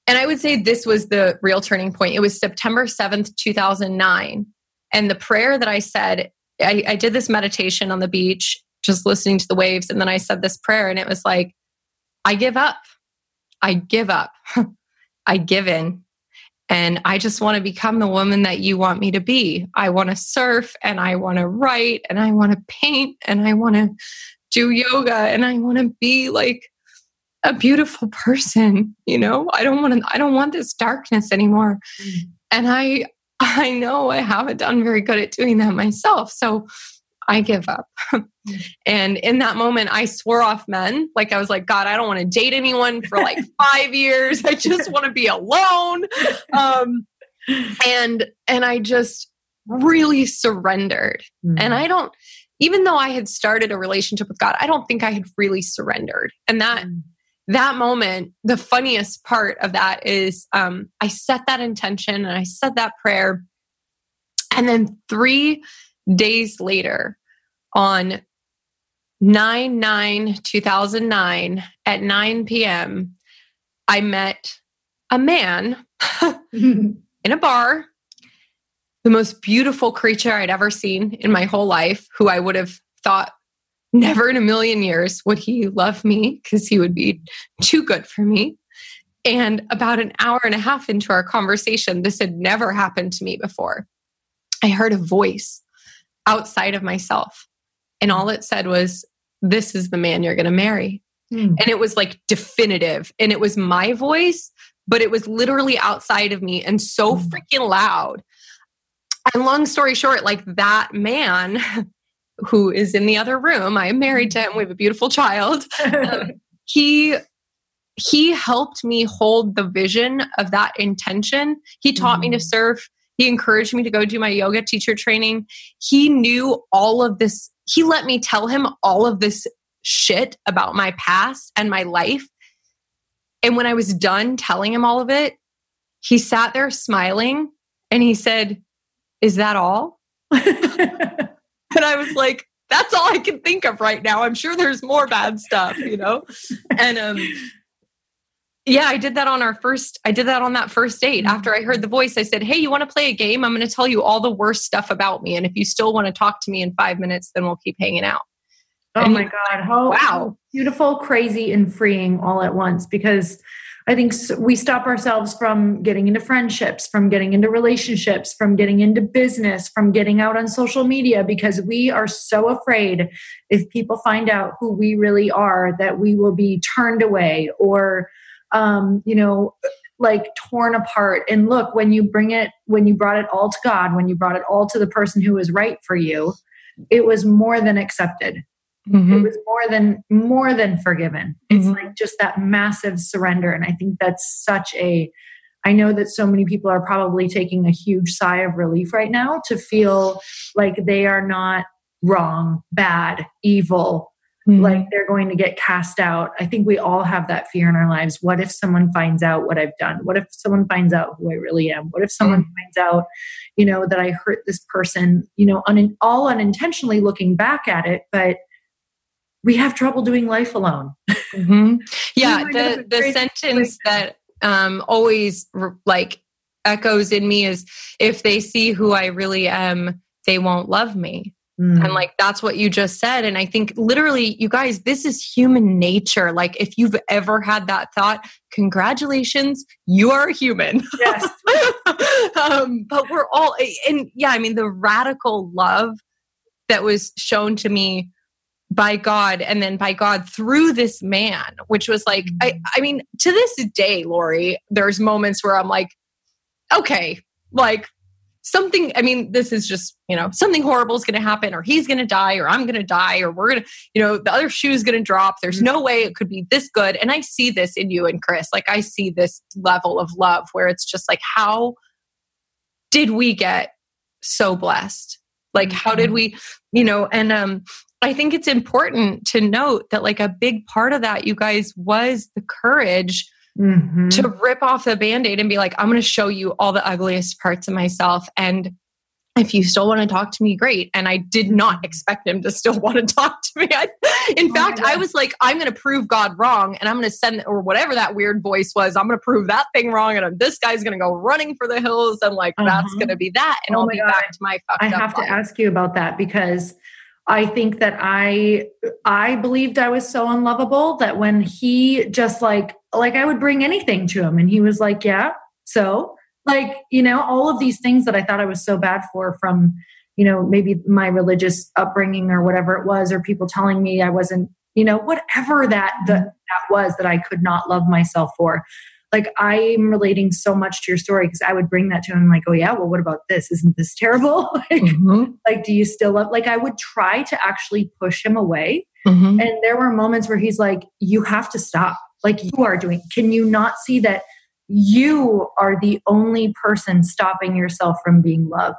Speaker 1: And I would say this was the real turning point. It was September 7th, 2009. And the prayer that I said I, I did this meditation on the beach, just listening to the waves. And then I said this prayer, and it was like, I give up. I give up. I give in. And I just want to become the woman that you want me to be. I want to surf and I want to write and I want to paint and I want to do yoga and I want to be like a beautiful person, you know? I don't want to I don't want this darkness anymore. Mm. And I I know I haven't done very good at doing that myself. So I give up. and in that moment, I swore off men. Like I was like, God, I don't want to date anyone for like five years. I just want to be alone. Um, and and I just really surrendered. Mm-hmm. And I don't, even though I had started a relationship with God, I don't think I had really surrendered. And that mm-hmm that moment, the funniest part of that is um, I set that intention and I said that prayer. And then three days later, on 9 9 2009 at 9 p.m., I met a man in a bar, the most beautiful creature I'd ever seen in my whole life, who I would have thought Never in a million years would he love me because he would be too good for me. And about an hour and a half into our conversation, this had never happened to me before. I heard a voice outside of myself. And all it said was, This is the man you're going to marry. Mm. And it was like definitive. And it was my voice, but it was literally outside of me and so mm. freaking loud. And long story short, like that man who is in the other room, I am married to him, we have a beautiful child. Um, he he helped me hold the vision of that intention. He taught mm-hmm. me to mm-hmm. surf. He encouraged me to go do my yoga teacher training. He knew all of this. He let me tell him all of this shit about my past and my life. And when I was done telling him all of it, he sat there smiling and he said, Is that all? and I was like, That's all I can think of right now. I'm sure there's more bad stuff, you know? And um yeah, I did that on our first, I did that on that first date. Mm-hmm. After I heard the voice, I said, Hey, you want to play a game? I'm going to tell you all the worst stuff about me. And if you still want to talk to me in five minutes, then we'll keep hanging out.
Speaker 3: Oh and my God. How wow. beautiful, crazy, and freeing all at once because I think we stop ourselves from getting into friendships, from getting into relationships, from getting into business, from getting out on social media because we are so afraid if people find out who we really are that we will be turned away or um, you know, like torn apart. And look, when you bring it, when you brought it all to God, when you brought it all to the person who was right for you, it was more than accepted. Mm-hmm. It was more than more than forgiven. It's mm-hmm. like just that massive surrender. And I think that's such a I know that so many people are probably taking a huge sigh of relief right now to feel like they are not wrong, bad, evil, mm-hmm. like they're going to get cast out. I think we all have that fear in our lives. What if someone finds out what I've done? What if someone finds out who I really am? What if someone mm-hmm. finds out, you know, that I hurt this person, you know, un- all unintentionally looking back at it, but we have trouble doing life alone.
Speaker 1: Mm-hmm. Yeah, the the sentence that um, always like echoes in me is if they see who I really am, they won't love me. Mm. And like that's what you just said. And I think literally, you guys, this is human nature. Like if you've ever had that thought, congratulations, you are a human. Yes. um, but we're all, and yeah, I mean, the radical love that was shown to me by God and then by God through this man, which was like, I, mm. I mean, to this day, Lori, there's moments where I'm like, okay, like something i mean this is just you know something horrible is going to happen or he's going to die or i'm going to die or we're going to you know the other shoe is going to drop. There's no way it could be this good. And i see this in you and chris. Like i see this level of love where it's just like how did we get so blessed? Like how did mm-hmm. we you know and um i think it's important to note that like a big part of that you guys was the courage mm-hmm. to rip off the band-aid and be like i'm going to show you all the ugliest parts of myself and if you still want to talk to me great and i did not mm-hmm. expect him to still want to talk to me I, in oh fact i was like i'm going to prove god wrong and i'm going to send or whatever that weird voice was i'm going to prove that thing wrong and this guy's going to go running for the hills and like uh-huh. that's going to be that and oh i'll be God. back to my
Speaker 3: i have to ask you about that because I think that I I believed I was so unlovable that when he just like like I would bring anything to him and he was like, "Yeah." So, like, you know, all of these things that I thought I was so bad for from, you know, maybe my religious upbringing or whatever it was or people telling me I wasn't, you know, whatever that that, that was that I could not love myself for like I'm relating so much to your story because I would bring that to him like, oh yeah, well, what about this? Isn't this terrible? like, mm-hmm. like, do you still love? Like, I would try to actually push him away, mm-hmm. and there were moments where he's like, you have to stop. Like you are doing. Can you not see that you are the only person stopping yourself from being loved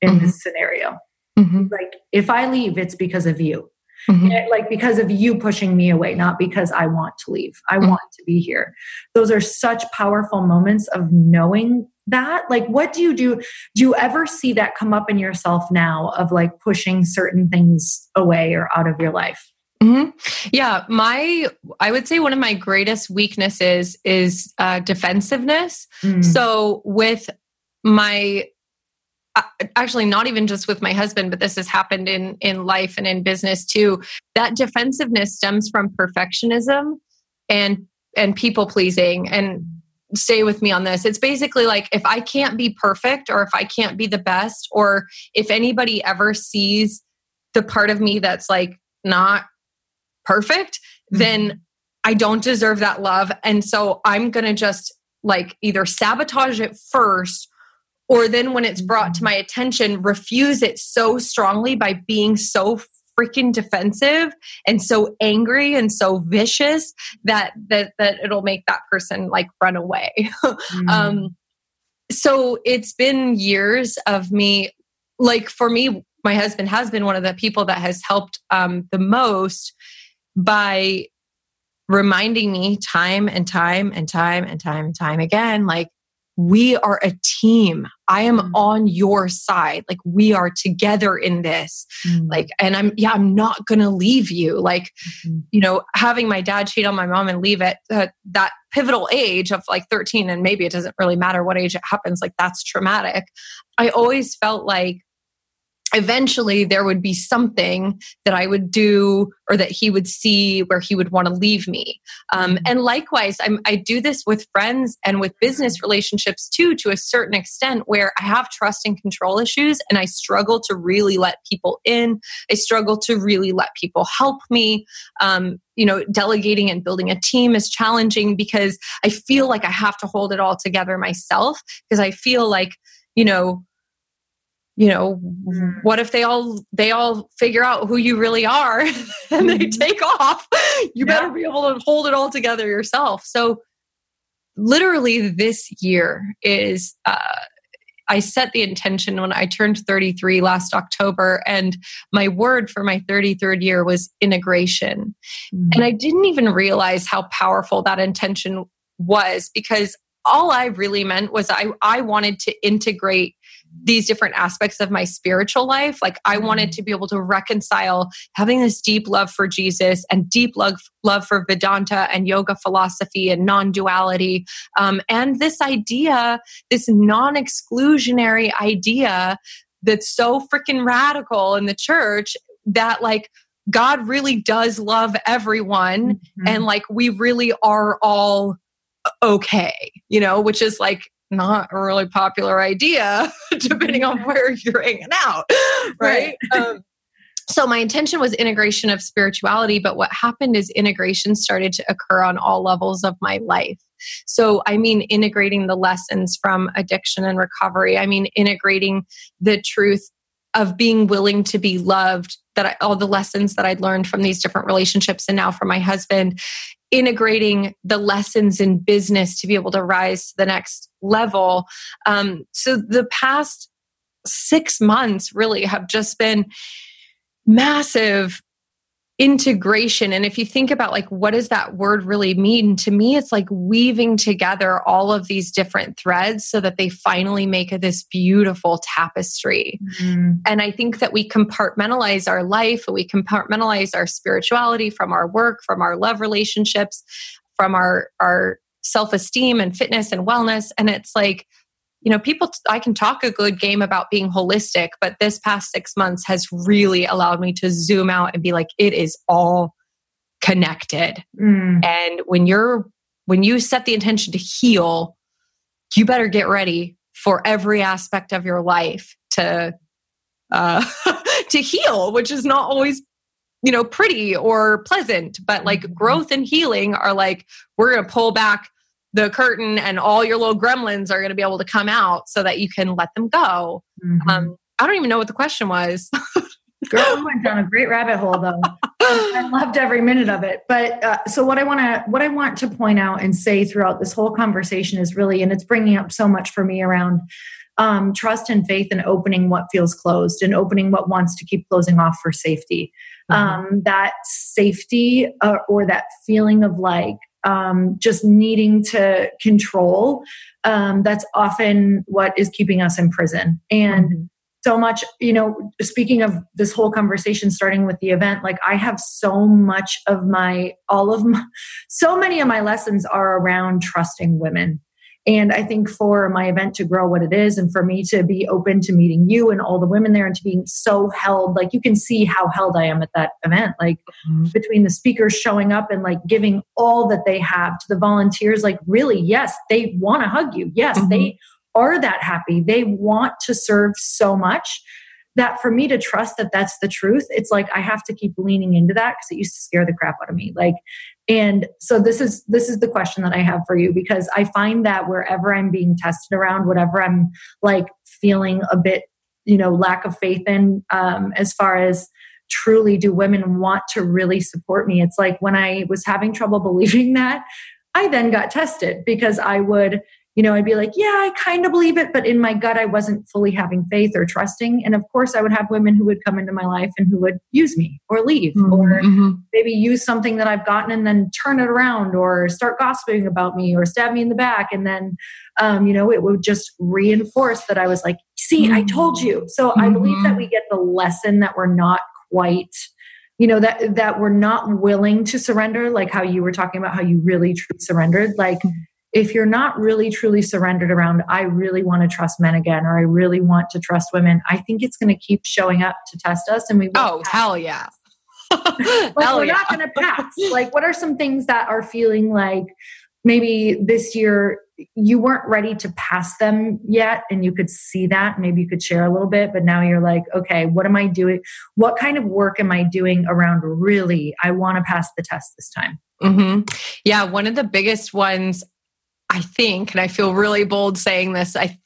Speaker 3: in mm-hmm. this scenario? Mm-hmm. Like, if I leave, it's because of you. Mm-hmm. like because of you pushing me away, not because I want to leave. I mm-hmm. want to be here. Those are such powerful moments of knowing that. Like, what do you do? Do you ever see that come up in yourself now of like pushing certain things away or out of your life?
Speaker 1: Mm-hmm. Yeah, my I would say one of my greatest weaknesses is uh, defensiveness. Mm. So with my actually not even just with my husband but this has happened in in life and in business too that defensiveness stems from perfectionism and and people pleasing and stay with me on this it's basically like if i can't be perfect or if i can't be the best or if anybody ever sees the part of me that's like not perfect mm-hmm. then i don't deserve that love and so i'm going to just like either sabotage it first or then when it's brought to mm-hmm. my attention, refuse it so strongly by being so freaking defensive and so angry and so vicious that that that it'll make that person like run away. mm. um, so it's been years of me, like for me, my husband has been one of the people that has helped um, the most by reminding me time and time and time and time and time again, like we are a team. I am mm. on your side. Like we are together in this. Mm. Like, and I'm, yeah, I'm not to leave you. Like, mm-hmm. you know, having my dad cheat on my mom and leave at uh, that pivotal age of like 13, and maybe it doesn't really matter what age it happens, like that's traumatic. I always felt like eventually there would be something that I would do or that he would see where he would want to leave me. Um, mm-hmm. and likewise, I'm, I do this with friends and with business relationships too, to a certain extent, where I have trust and control issues and I struggle to really let people in. I struggle to really let people help me. Um, you know, delegating and building a team is challenging because I feel like I have to hold it all together myself because I feel like, you know, you know mm-hmm. what if they all they all figure out who you really are and they mm-hmm. take off you yeah. better be able to hold it all together yourself so literally this year is uh, i set the intention when i turned 33 last october and my word for my 33rd year was integration mm-hmm. and i didn't even realize how powerful that intention was because all i really meant was i i wanted to integrate these different aspects of my spiritual life. Like I wanted mm-hmm. to be able to reconcile having this deep love for Jesus and deep love love for Vedanta and yoga philosophy and non-duality, um, and this idea, this non-exclusionary idea that's so freaking radical in the church that like God really does love everyone, mm-hmm. and like we really are all okay, you know, which is like not a really popular idea depending on where you're hanging out right, right. Um, so my intention was integration of spirituality but what happened is integration started to occur on all levels of my life. So i mean integrating the lessons from addiction and recovery i mean integrating the truth of being willing to be loved that I, all the lessons that I'd learned from these different relationships and now from my husband integrating the lessons in business to be able to rise to the next level. Um, so the past six months really have just been massive integration. And if you think about like what does that word really mean? To me it's like weaving together all of these different threads so that they finally make this beautiful tapestry. Mm-hmm. and i think that we compartmentalize our life we compartmentalize our spirituality from our work from our love relationships from our our self-esteem and fitness and wellness. And it's like you know, people, I can talk a good game about being holistic, but this past six months has really allowed me to zoom out and be like, it is all connected. Mm. And when you're, when you set the intention to heal, you better get ready for every aspect of your life to, uh, to heal, which is not always you know pretty or pleasant but like mm-hmm. growth and healing are like we're going to pull back the curtain and all your little gremlins are going to be able to come out so that you can let them go. Mm-hmm. Um, I don't even know what the question was.
Speaker 3: Girl, we went down a great rabbit hole though. I loved every minute of it. But uh, so what I want to what I want to point out and say throughout this whole conversation is really, and it's bringing up so much for me around um, trust and faith and opening what feels closed and opening what wants to keep closing off for safety. Mm-hmm. Um, that safety uh, or that feeling of like um, just needing to control, um, that's often what is keeping us in prison. And mm-hmm. so much, you know, speaking of this whole conversation, starting with the event, like I have so much of my, all of my, so many of my lessons are around trusting women and I think for my event to grow what it is and for me to be open to meeting you and all the women there and to being so held, like you can see how held I am at that event. Like mm-hmm. between the speakers showing up and like giving all that they have to the volunteers, like really, yes, they want to hug you. Yes, mm-hmm. they are that happy. They want to serve so much that for me to trust that that's the truth, it's like I have to keep leaning into that because it used to scare the crap out of me. Like And so this is this is the question that I have for you because I find that wherever I'm being tested around, whatever I'm like feeling a bit, you know, lack of faith in, um, as far as truly do women want to really support me, it's like when I was having trouble believing that, I then got tested because I would you know, I'd be like, yeah, I kind of believe it, but in my gut, I wasn't fully having faith or trusting. And of course, I would have women who would come into my life and who would use me or leave mm-hmm. or mm-hmm. maybe use something that I've gotten and then turn it around or start gossiping about me or stab me in the back. And then, um, you know, it would just reinforce that I was like, see, mm-hmm. I told you. So I believe that mm-hmm. we get the lesson that we're not quite you know that that we're not willing to surrender like how you were talking about how you really truly surrendered like mm-hmm if you're not really truly surrendered around, I really want to trust men again, or I really want to trust women, I think it's going to keep showing up to test us. And we
Speaker 1: oh hell yeah,
Speaker 3: like hell we're yeah. not going to pass. Like, what are some things that are feeling like maybe this year you weren't ready to pass them yet, and you could see that? Maybe you could share a little bit, but now you're like, okay, what am I doing? What kind of work am I doing around really? I want to pass the test this time.
Speaker 1: Mm-hmm. Yeah, one of the biggest ones I think, and I feel really bold saying this, I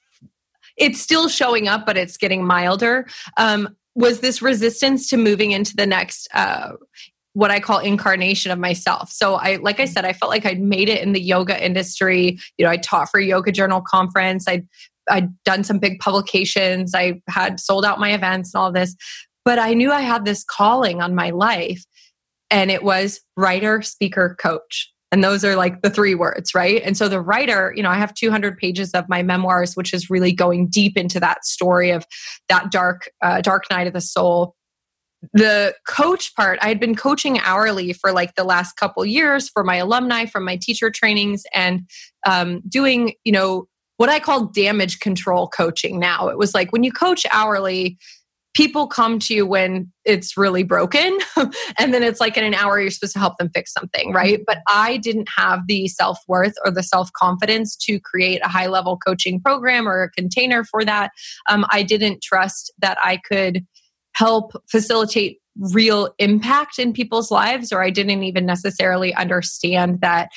Speaker 1: it's still showing up, but it's getting milder. Um, was this resistance to moving into the next uh, what I call incarnation of myself. So I like I said, I felt like I'd made it in the yoga industry. You know, I taught for yoga journal conference. I'd I'd done some big publications. I had sold out my events and all this. But I knew I had this calling on my life. And it was writer, speaker, coach. And those are like the three words, right? And so the writer, you know, I have 200 pages of my memoirs, which is really going deep into that story of that dark, uh, dark night of the soul. The coach part, I had been coaching hourly for like the last couple years for my alumni from my teacher trainings and um, doing, you know, what I call damage control coaching now. It was like when you coach hourly, people come to you when it's really broken and then it's like in an hour you're supposed to help them fix something right? But i didn't have the self-worth or the self-confidence to create a high level coaching program or a container for that. Um, i didn't trust that i could help facilitate real impact in people's lives or i didn't even necessarily understand that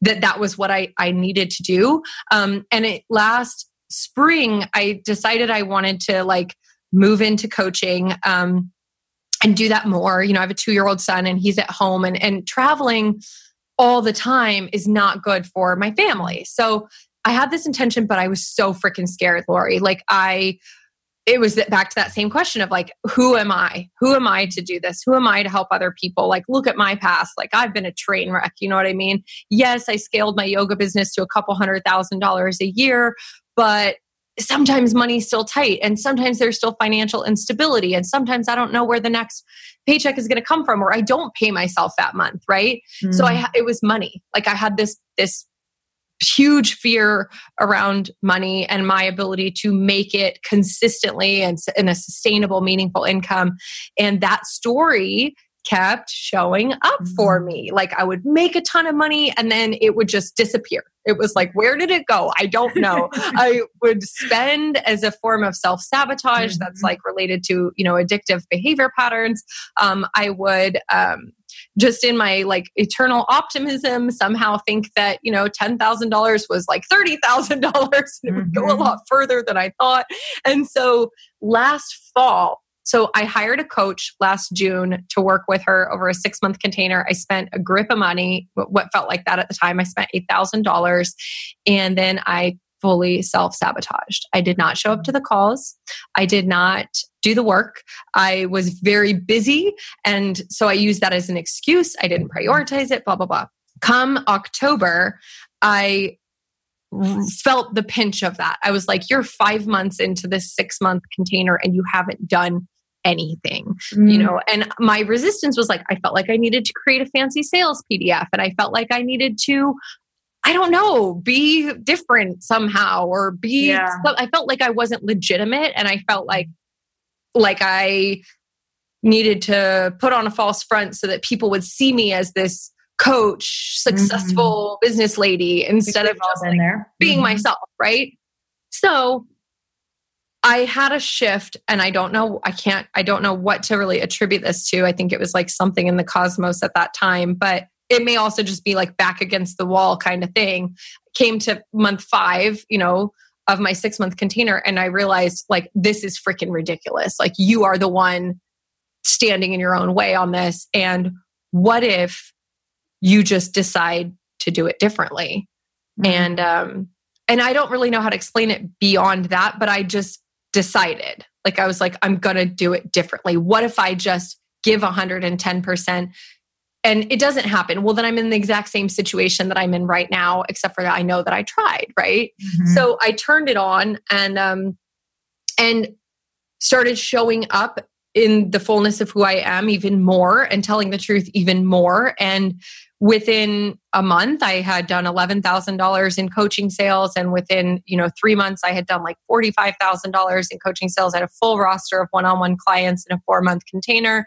Speaker 1: that that was what i i needed to do. Um, and it last spring i decided i wanted to like move into coaching um, and do that more. You know, I have a two year old son and he's at home, and, and traveling all the time is not good for my family. So I had this intention, but I was so freaking scared, Lori. Like, I, it was back to that same question of like, who am I? Who am I to do this? Who am I to help other people? Like, look at my past. Like, I've been a train wreck. You know what I mean? Yes, I scaled my yoga business to a couple hundred thousand dollars a year, but sometimes money's still tight and sometimes there's still financial instability and sometimes i don't know where the next paycheck is going to come from or i don't pay myself that month right mm. so i mm. it was money like i had this this huge fear around money and my ability to make it consistently and in a sustainable meaningful income and that story kept showing up for mm-hmm. me. Like I would make a ton of money and then it would just disappear. It was like, where did it go? I don't know. I would spend as a form of self sabotage mm-hmm. that's like related to, you know, addictive behavior patterns. Um, I would, um, just in my like eternal optimism somehow think that you know $10,000 was like $30,000 and it would go a mm-hmm. lot further than I thought and so last fall so I hired a coach last June to work with her over a six month container. I spent a grip of money, what felt like that at the time. I spent $8,000 and then I fully self sabotaged. I did not show up to the calls. I did not do the work. I was very busy. And so I used that as an excuse. I didn't prioritize it, blah, blah, blah. Come October, I felt the pinch of that. I was like, you're five months into this six month container and you haven't done anything, mm. you know. And my resistance was like, I felt like I needed to create a fancy sales PDF and I felt like I needed to, I don't know, be different somehow or be, yeah. I felt like I wasn't legitimate and I felt like, like I needed to put on a false front so that people would see me as this coach, successful mm-hmm. business lady instead of just like being mm-hmm. myself, right? So I had a shift and I don't know, I can't, I don't know what to really attribute this to. I think it was like something in the cosmos at that time, but it may also just be like back against the wall kind of thing. Came to month five, you know, of my six month container, and I realized like this is freaking ridiculous. Like you are the one standing in your own way on this. And what if you just decide to do it differently? Mm-hmm. And um, and I don't really know how to explain it beyond that, but I just decided. Like I was like, I'm gonna do it differently. What if I just give 110%? And it doesn't happen. Well, then I'm in the exact same situation that I'm in right now, except for that I know that I tried, right? Mm-hmm. So I turned it on and um and started showing up in the fullness of who I am even more and telling the truth even more. And within a month, I had done $11,000 in coaching sales. And within, you know, three months, I had done like $45,000 in coaching sales. I had a full roster of one-on-one clients in a four month container.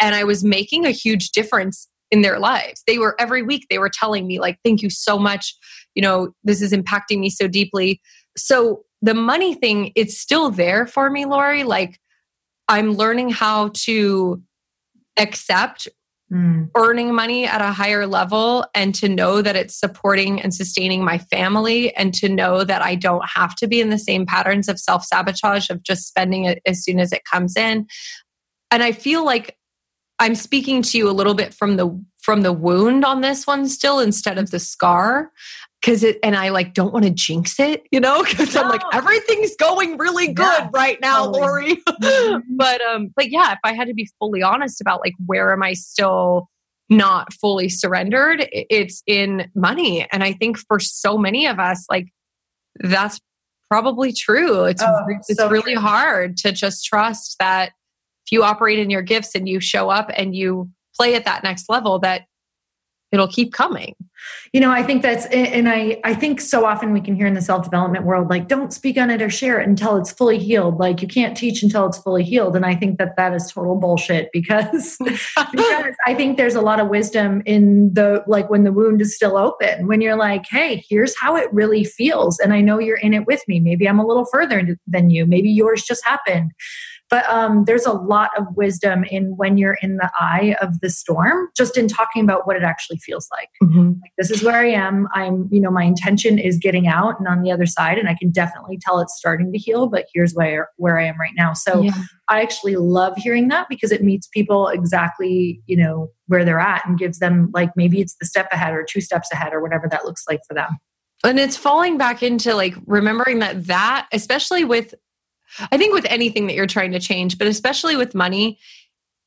Speaker 1: And I was making a huge difference in their lives. They were every week, they were telling me like, thank you so much. You know, this is impacting me so deeply. So the money thing, it's still there for me, Lori. Like, I'm learning how to accept mm. earning money at a higher level and to know that it's supporting and sustaining my family and to know that I don't have to be in the same patterns of self sabotage of just spending it as soon as it comes in. And I feel like I'm speaking to you a little bit from the from the wound on this one still instead of the scar because it and I like don't want to jinx it, you know, because no. I'm like everything's going really good yeah, right now, totally. Lori. Mm-hmm. but um, but yeah, if I had to be fully honest about like where am I still not fully surrendered, it's in money, and I think for so many of us, like that's probably true. It's oh, it's so really true. hard to just trust that if you operate in your gifts and you show up and you play at that next level, that it'll keep coming.
Speaker 3: You know i think that's and i i think so often we can hear in the self-development world like don't speak on it or share it until it's fully healed. Like you can't teach until it's fully healed. And i think that that is total bullshit because because i think there's a lot of wisdom in the like when the wound is still open when you're like hey here's how it really feels. And i know you're in it with me. Maybe i'm a little further than you. Maybe yours just happened but um, there's a lot of wisdom in when you're in the eye of the storm, just in talking about what it actually feels like. Mm-hmm. like. This is where I am. I'm, you know, my intention is getting out and on the other side, and I can definitely tell it's starting to heal. But here's where where I am right now. So yeah. I actually love hearing that because it meets people exactly, you know, where they're at and gives them like maybe it's the step ahead or two steps ahead or whatever that looks like for them
Speaker 1: and it's falling back into like remembering that that especially with I think with anything that you're trying to change, but especially with money,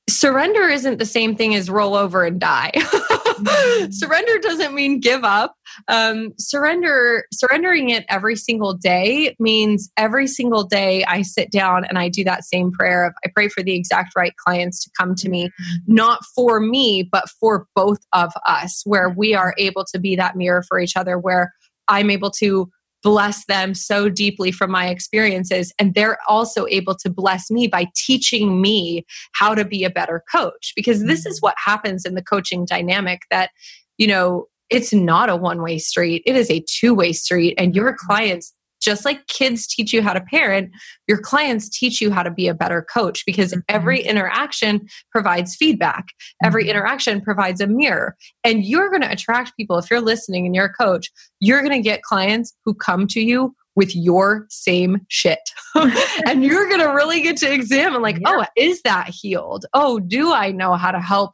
Speaker 1: surrender isn't the same thing as roll over and die. mm-hmm. Surrender doesn't mean give up. Um, surrender, surrendering it every single day means every single day I sit down and I do that same prayer of I pray for the exact right clients to come to me, mm-hmm. not for me, but for both of us, where we are able to be that mirror for each other, where I'm able to bless them so deeply from my experiences. And they're also able to bless me by teaching me how to be a better coach. Because this is mm-hmm. what happens in the coaching dynamic that, you know, it's not a one way street, it is a two way street. And your mm-hmm. clients just like kids teach you how to parent, your clients teach you how to be a better coach because mm-hmm. every interaction provides feedback. Every mm-hmm. interaction provides a mirror. And you're going to attract people. If you're listening and you're a coach, you're going to get clients who come to you with your same shit. and you're going to really get to examine, like, yeah. oh, is that healed? Oh, do I know how to help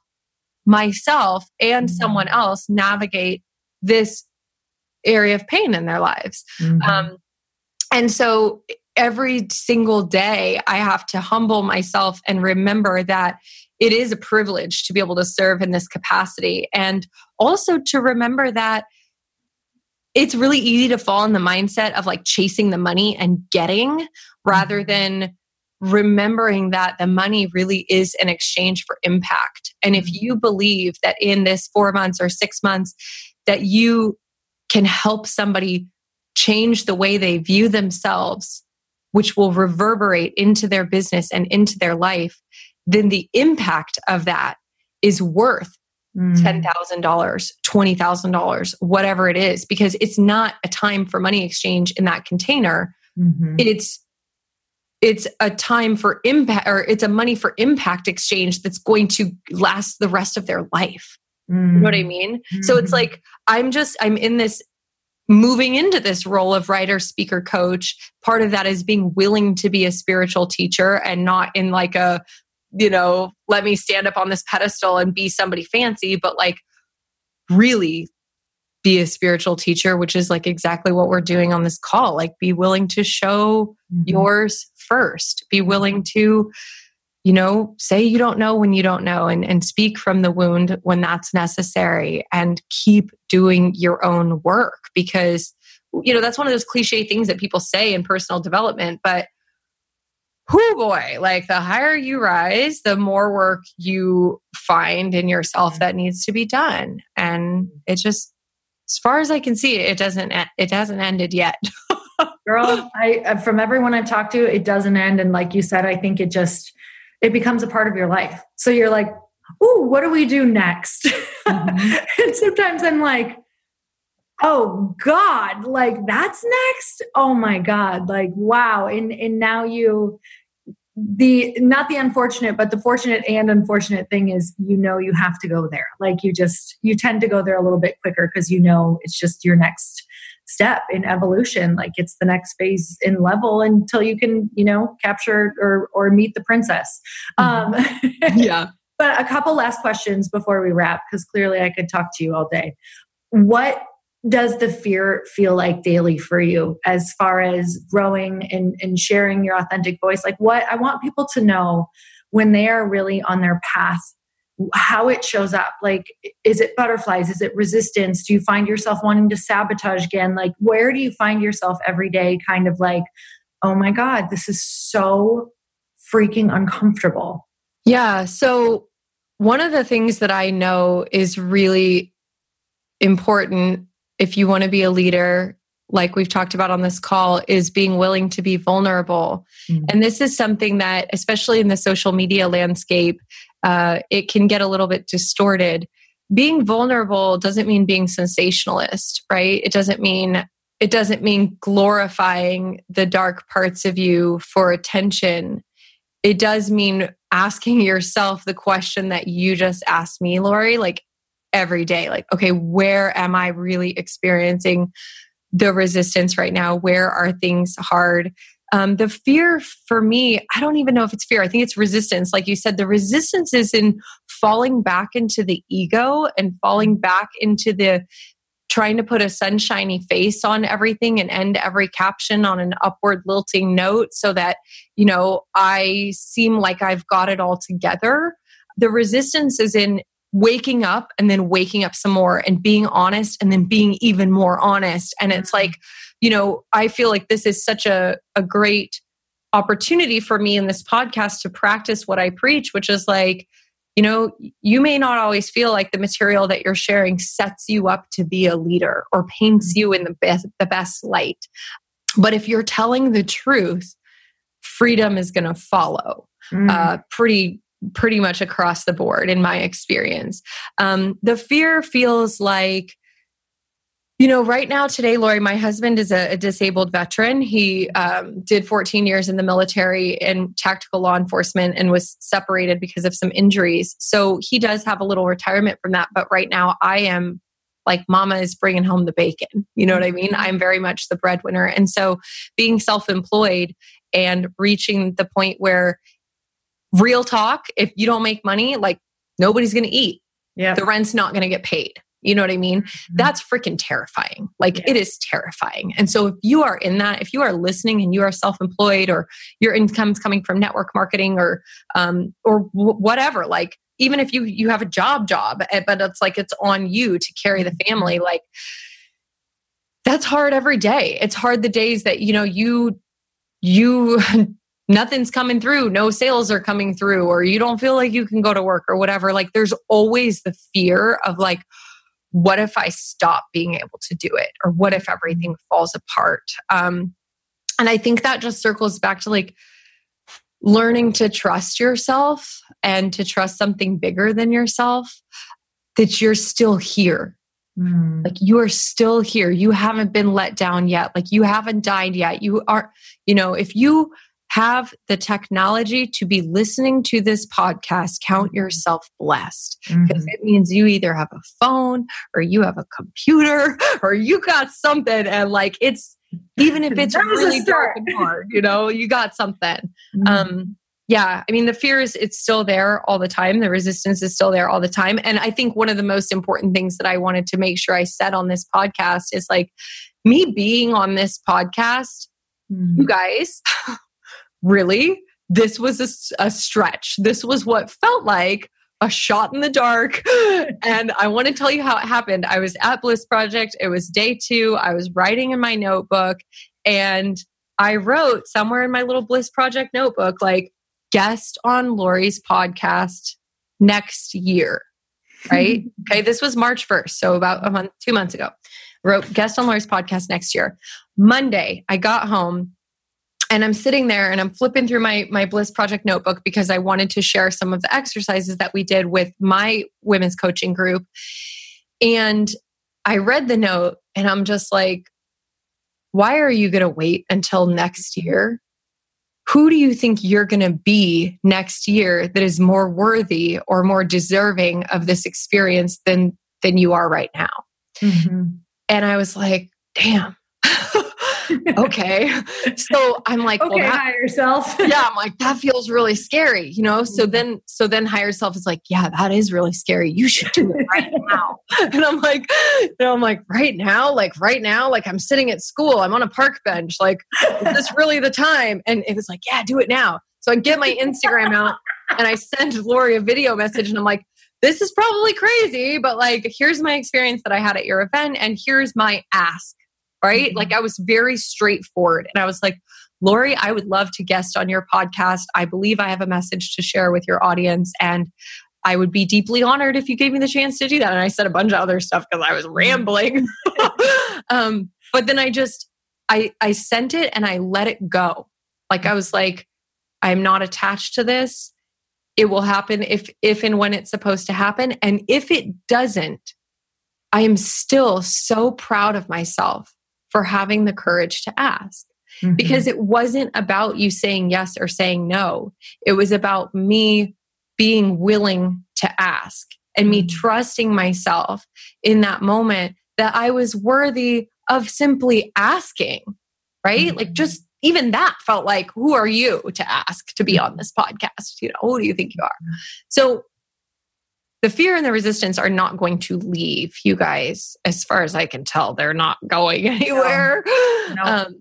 Speaker 1: myself and mm-hmm. someone else navigate this area of pain in their lives? Mm-hmm. Um, and so every single day, I have to humble myself and remember that it is a privilege to be able to serve in this capacity. And also to remember that it's really easy to fall in the mindset of like chasing the money and getting rather mm-hmm. than remembering that the money really is an exchange for impact. And if mm-hmm. you believe that in this four months or six months, that you can help somebody change the way they view themselves, which will reverberate into their business and into their life, then the impact of that is worth mm. $10,000, $20,000, whatever it is, because it's not a time for money exchange in that container. Mm-hmm. It's it's a time for impact or it's a money for impact exchange that's going to last the rest of their life. Mm. You know what I mean? Mm-hmm. So it's mm-hmm. like I'm just I'm in this moving into this role of writer, speaker, coach. Part of that is being willing to be a spiritual teacher and not in like a you know, let me stand up on this pedestal and be somebody fancy, but like really be a spiritual teacher, which is like exactly what we're doing on this call. Like, be willing to show mm-hmm. yours first, be willing to, you know, say you don't know when you don't know and, and speak from the wound when that's necessary and keep doing your own work because, you know, that's one of those cliche things that people say in personal development, but whoo boy, like the higher you rise, the more work you find in yourself mm-hmm. that needs to be done. And it just, as far as I can see, it doesn't, it hasn't ended yet.
Speaker 3: Girl, I, from everyone I've talked to, it doesn't end. And like you said, I think it just, it becomes a part of your life. So you're like, ooh, what do we do next? Mm-hmm. and sometimes I'm like, oh god like that's next oh my god like wow and and now you the not the unfortunate but the fortunate and unfortunate thing is you know you have to go there like you just you tend to go there a little bit quicker because you know it's just your next step in evolution like it's the next phase in level until you can you know capture or or meet the princess
Speaker 1: mm-hmm. um yeah
Speaker 3: but a couple last questions before we wrap because clearly i could talk to you all day what does the fear feel like daily for you as far as growing and, and sharing your authentic voice? Like, what I want people to know when they are really on their path how it shows up like is it butterflies is it resistance do you find yourself wanting to sabotage again like where do you find yourself every day kind of like oh my god this is so freaking uncomfortable
Speaker 1: yeah so one of the things that i know is really important if you want to be a leader, like we've talked about on this call, is being willing to be vulnerable. Mm-hmm. And this is something that, especially in the social media landscape, uh, it can get a little bit distorted. Being vulnerable doesn't mean being sensationalist, right? It doesn't mean it doesn't mean glorifying the dark parts of you for attention. It does mean asking yourself the question that you just asked me, Lori, like, every day like okay where am i really experiencing the resistance right now where are things hard um, the fear for me i don't even know if it's fear. I think it's resistance. Like you said the resistance is in falling back into the ego and falling back into the trying to put a sunshiny face on everything and end every caption on an upward lilting note so that you know i seem like i've got it all together. The resistance is in waking up and then waking up some more and being honest and then being even more honest. And it's like, you know, I feel like this is such a, a great opportunity for me in this podcast to practice what I preach, which is like, you know, you may not always feel like the material that you're sharing sets you up to be a leader or paints you in the best, the best light. But if you're telling the truth, freedom is going to follow mm. uh, pretty pretty much across the board in my experience. Um, the fear feels like, you know, right now today, Lori, my husband is a, a disabled veteran. He um, did 14 years in the military in tactical law enforcement and was separated because of some injuries. So he does have a little retirement from that. But right now, I am like mama is bringing home the bacon you know what i mean i'm very much the breadwinner and so being self-employed and reaching the point where real talk, if you don't make money, like nobody's going to eat. Yeah. The rent's not going to get paid. You know what I mean? Mm-hmm. That's freaking terrifying. Like yeah. it is terrifying. And so if you are in that, if you are listening and you are self-employed or your income's coming from network marketing or um or w- whatever, like even if you you have a job job, eh, but it's like it's on you to carry the family, mm-hmm. like that's hard every day. It's hard the days that you know you you nothing's coming through, no sales are coming through, or you don't feel like you can go to work or whatever. Like there's always the fear of like, what if I stop being able to do it? Or what if everything falls apart? Um, and I think that just circles back to like learning to trust yourself and to trust something bigger than yourself, that you're still here. Mm. Like you are still here. You haven't been let down yet. Like you haven't died yet. You are, you know, if you have the technology to be listening to this podcast, count
Speaker 3: Mm-hmm.
Speaker 1: yourself blessed. Because it means you either have a phone or you have a computer or you got something. And like it's, even if it's
Speaker 3: That was a
Speaker 1: really dark and hard, you know, you got something.
Speaker 3: Mhm.
Speaker 1: Um, yeah, I mean, the fear is it's still there all the time. The resistance is still there all the time. And I think one of the most important things that I wanted to make sure I said on this podcast is like me being on this podcast
Speaker 3: Mhm.
Speaker 1: you guys, really, this was a stretch. This was what felt like a shot in the dark. and I want to tell you how it happened. I was at Bliss Project, it was day two. I was writing in my notebook, and I wrote somewhere in my little Bliss Project notebook, like, guest on Lori's podcast next year. Right? okay, this was March 1st, so about a month, two months ago. Wrote guest on Lori's podcast next year. Monday, I got home and I'm sitting there and I'm flipping through my my Bliss Project notebook because I wanted to share some of the exercises that we did with my women's coaching group. And I read the note and I'm just like, why are you going to wait until next year? Who do you think you're going to be next year that is more worthy or more deserving of this experience than than you are right now?
Speaker 3: Mhm.
Speaker 1: And I was like, damn. okay. So I'm like,
Speaker 3: Okay,
Speaker 1: well, that,
Speaker 3: hire yourself.
Speaker 1: yeah, I'm like, that feels really scary, you know? So then, so then higher self is like, yeah, that is really scary. You should do it right now. And I'm like, you know, I'm like, right now, like right now, like I'm sitting at school, I'm on a park bench. Like, is this really the time? And it was like, yeah, do it now. So I get my Instagram out and I send Lori a video message and I'm like, this is probably crazy, but like, here's my experience that I had at your event and here's my ask, right?
Speaker 3: Mhm.
Speaker 1: Like, I was very straightforward and I was like, Lori, I would love to guest on your podcast. I believe I have a message to share with your audience and I would be deeply honored if you gave me the chance to do that. And I said a bunch of other stuff because I was rambling. um, but then I just, I, I sent it and I let it go. Like I was like, I'm not attached to this. It will happen if, if and when it's supposed to happen. And if it doesn't, I am still so proud of myself for having the courage to ask
Speaker 3: Mhm.
Speaker 1: because it wasn't about you saying yes or saying no. It was about me being willing to ask and me
Speaker 3: Mhm.
Speaker 1: trusting myself in that moment that I was worthy of simply asking, right? Like
Speaker 3: Mhm.
Speaker 1: just even that felt like, who are you to ask to be on this podcast? You know, who do you think you are? So the fear and the resistance are not going to leave you guys as far as i can tell. They're not going anywhere.
Speaker 3: No.
Speaker 1: um,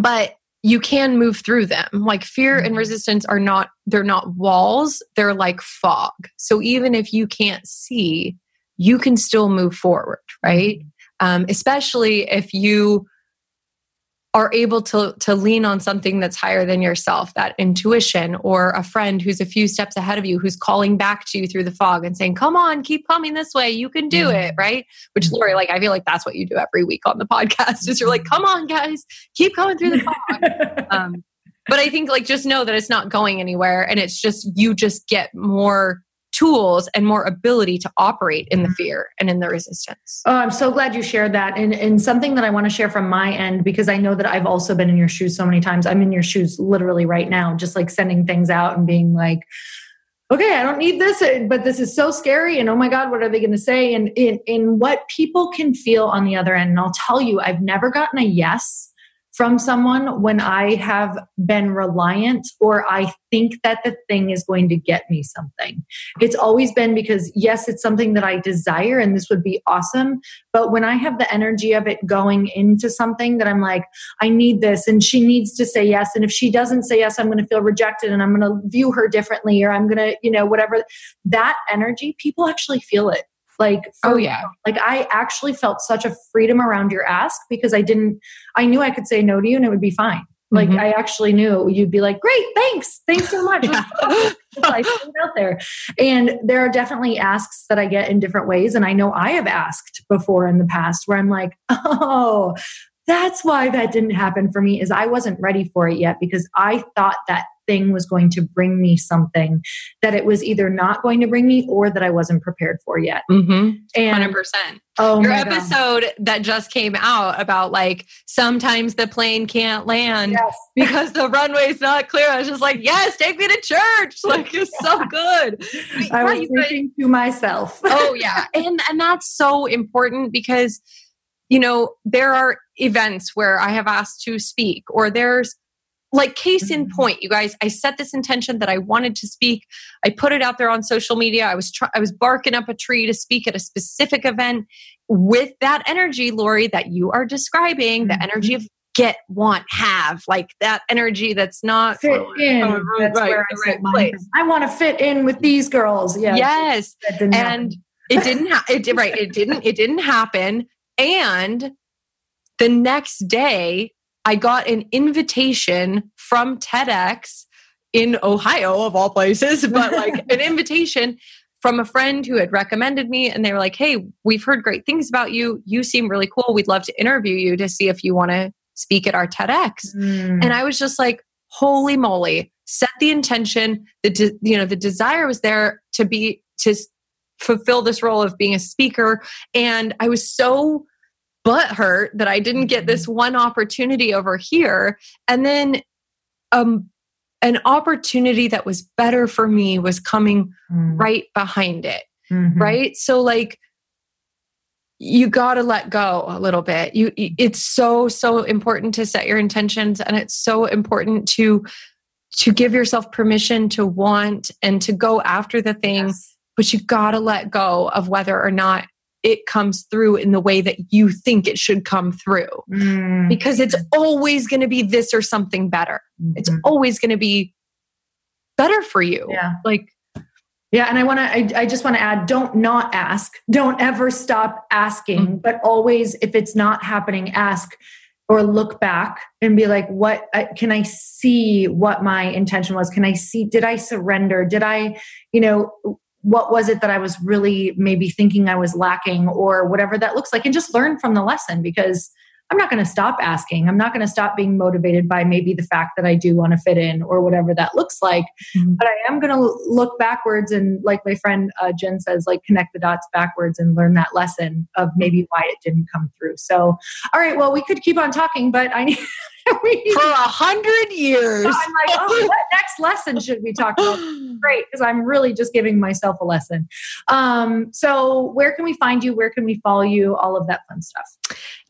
Speaker 1: but you can move through them. Like fear and
Speaker 3: Mhm.
Speaker 1: resistance are not they're not walls. They're like fog. So even if you can't see you can still move forward right? Um, especially if you are able to to lean on something that's higher than yourself that intuition or a friend who's a few steps ahead of you who's calling back to you through the fog and saying come on keep coming this way. You can do it right? Which lori like i feel like that's what you do every week on the podcast is you're like come on guys. Keep coming through the fog. Um, but i think like just know that it's not going anywhere and it's just you just get more tools and more ability to operate in the fear and in the resistance
Speaker 3: Oh, I'm so glad you shared that. And, and something that I want to share from my end, because I know that I've also been in your shoes so many times. I'm in your shoes literally right now, just like sending things out and being like, okay, I don't need this, uh, but this is so scary. And oh my God, what are they going to say? And in, in what people can feel on the other end. And I'll tell you, I've never gotten a yes from someone when I have been reliant or I think that the thing is going to get me something. It's always been because, yes, it's something that I desire and this would be awesome. But when I have the energy of it going into something that I'm like, I need this and she needs to say yes. And if she doesn't say yes, I'm going to feel rejected and I'm going to view her differently or I'm going to, you know, whatever. That energy, people actually feel it. Like,
Speaker 1: Oh, yeah.
Speaker 3: like I actually felt such a freedom around your ask because I didn't, I knew I could say no to you and it would be fine. Like
Speaker 1: Mhm.
Speaker 3: I actually knew you'd be like, great, thanks. Thanks so much. I put it out there. And there are definitely asks that I get in different ways. And I know I have asked before in the past where I'm like, oh, that's why that didn't happen for me is I wasn't ready for it yet because I thought that thing was going to bring me something that it was either not going to bring me or that I wasn't prepared for yet.
Speaker 1: Mm-hmm. And 100%.
Speaker 3: Oh,
Speaker 1: your episode God. that just came out about like sometimes the plane can't land yes. because the runway's not clear. I was just like, yes, take me to church. Like it's so good.
Speaker 3: I was thinking to myself.
Speaker 1: oh yeah, and and that's so important because you know there are events where I have asked to speak, or there's like case in mm-hmm. point you guys i set this intention that i wanted to speak. I put it out there on social media. I was try- i was barking up a tree to speak at a specific event with that energy lori that you are describing the energy mm-hmm. of get want have like that energy that's not
Speaker 3: fit in. Oh, that's right, where I, right place. I want to fit in with these girls. Yeah
Speaker 1: yes. and it didn't ha- it did right it didn't it didn't happen. And the next day I got an invitation from TEDx in Ohio, of all places, but like an invitation from a friend who had recommended me. And they were like, Hey, we've heard great things about you. You seem really cool. We'd love to interview you to see if you want to speak at our TEDx. Mm. And I was just like, Holy moly, set the intention. The, de- you know, the desire was there to be, to fulfill this role of being a speaker. And I was so butt hurt that I didn't get this mm-hmm. one opportunity over here. And then um, an opportunity that was better for me was coming mm. right behind it. Mm-hmm. Right. So, like, you got to let go a little bit. You, it's so, so important to set your intentions and it's so important to, to give yourself permission to want and to go after the thing, yes. but you got to let go of whether or not it comes through in the way that you think it should come through. Mm. Because it's always going to be this or something better. Mm-hmm. It's always going to be better for you.
Speaker 3: Yeah.
Speaker 1: Like,
Speaker 3: yeah, and I want to. I, I, just want to add: don't not ask. Don't ever stop asking, mm-hmm. but always, if it's not happening, ask or look back and be like, "What I, can I see? What my intention was? Can I see? Did I surrender? Did I, you know, what was it that I was really maybe thinking I was lacking or whatever that looks like and just learn from the lesson because I'm not going to stop asking. I'm not going to stop being motivated by maybe the fact that I do want to fit in or whatever that looks like. Mm-hmm. But I am going to look backwards and, like my friend uh, Jen says, like connect the dots backwards and learn that lesson of maybe why it didn't come through. So, all right, well, we could keep on talking, but I need.
Speaker 1: For a hundred years. So
Speaker 3: I'm like, oh, what next lesson should we talk about? Great, because I'm really just giving myself a lesson. Um, so, where can we find you? Where can we follow you? All of that fun stuff.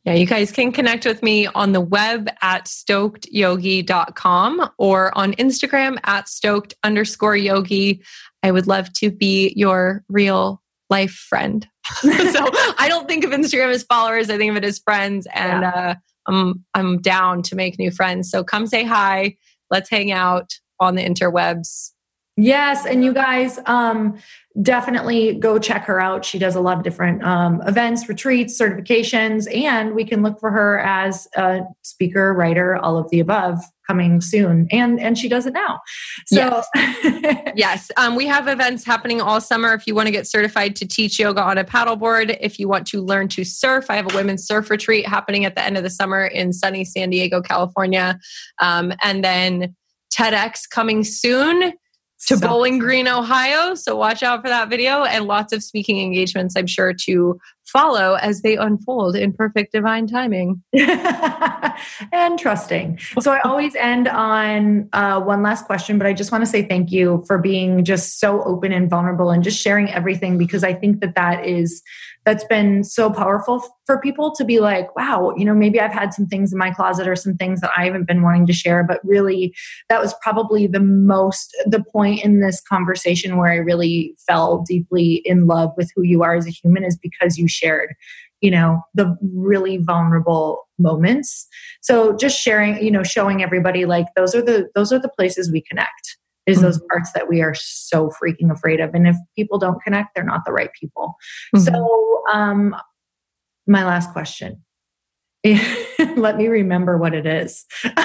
Speaker 1: Yeah, you guys can connect with me on the web at stokedyogi.com or on Instagram at stoked underscore yogi. I would love to be your real life friend. so I don't think of Instagram as followers, I think of it as friends. And yeah. uh, I'm, I'm down to make new friends. So come say hi. Let's hang out on the interwebs.
Speaker 3: Yes, and you guys um, definitely go check her out. She does a lot of different um, events, retreats, certifications, and we can look for her as a speaker, writer, all of the above coming soon. And and she does it now.
Speaker 1: So yes, yes. Um, we have events happening all summer. If you want to get certified to teach yoga on a paddleboard, if you want to learn to surf, I have a women's surf retreat happening at the end of the summer in sunny San Diego, California, um, and then TEDx coming soon to so. Bowling Green, Ohio. So watch out for that video and lots of speaking engagements, I'm sure, to follow as they unfold in perfect divine timing.
Speaker 3: and trusting. So I always end on uh, one last question, but I just want to say thank you for being just so open and vulnerable and just sharing everything because I think that that is that's been so powerful for people to be like, wow, you know, maybe I've had some things in my closet or some things that I haven't been wanting to share, but really that was probably the most, the point in this conversation where I really fell deeply in love with who you are as a human is because you shared you know the really vulnerable moments. So just sharing you know showing everybody like those are the those are the places we connect is mm-hmm. those parts that we are so freaking afraid of and if people don't connect they're not the right people mm-hmm. so um my last question let me remember what it is.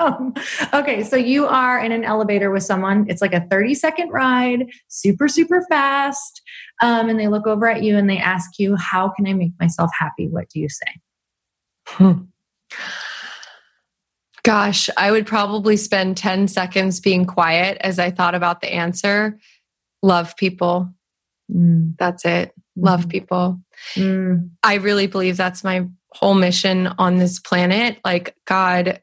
Speaker 3: um, okay, so you are in an elevator with someone. It's like a 30 second ride, super, super fast. Um, and they look over at you and they ask you, How can I make myself happy? What do you say?
Speaker 1: Hmm Gosh, I would probably spend 10 seconds being quiet as I thought about the answer. Love people. Mm. That's it. Love mm. people. Mm. I really believe that's my whole mission on this planet. Like God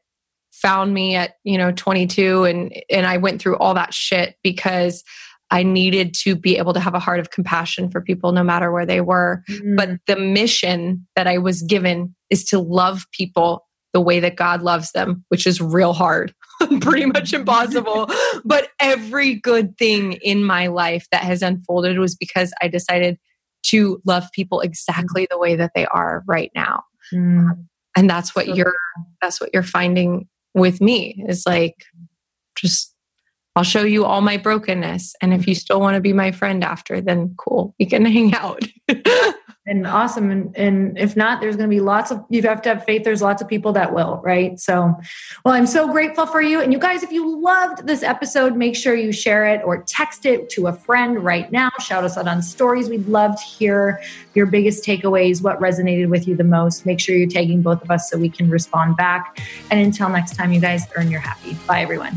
Speaker 1: found me at, you know, 22 and and I went through all that shit because I needed to be able to have a heart of compassion for people no matter where they were. Mm. But the mission that I was given is to love people the way that God loves them, which is real hard, pretty much impossible. but every good thing in my life that has unfolded was because I decided to love people exactly the way that they are right now. Mm. And that's what you're that's what you're finding with me is like just I'll show you all my brokenness. And if you still want to be my friend after, then cool, we can hang out.
Speaker 3: and awesome. And, and if not, there's going to be lots of, you have to have faith. There's lots of people that will, right? So, well, I'm so grateful for you. And you guys, if you loved this episode, make sure you share it or text it to a friend right now. Shout us out on stories. We'd love to hear your biggest takeaways, what resonated with you the most. Make sure you're tagging both of us so we can respond back. And until next time, you guys earn your happy. Bye, everyone.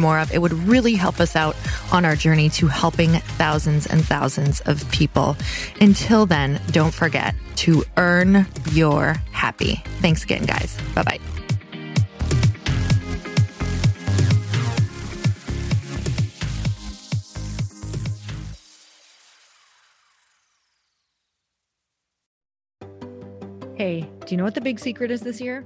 Speaker 2: more of. It would really help us out on our journey to helping thousands and thousands of people. Until then, don't forget to earn your happy. Thanks again, guys. Bye bye. Hey, do you know what the big secret is this year?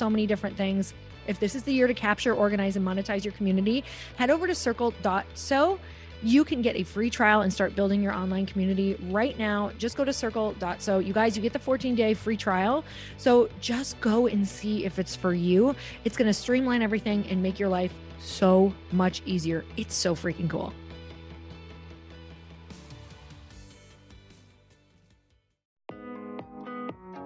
Speaker 2: so many different things. If this is the year to capture, organize, and monetize your community, head over to circle.so you can get a free trial and start building your online community right now. Just go to circle.so. You guys, you get the 14 day free trial. So just go and see if it's for you. It's going to streamline everything and make your life so much easier. It's so freaking cool.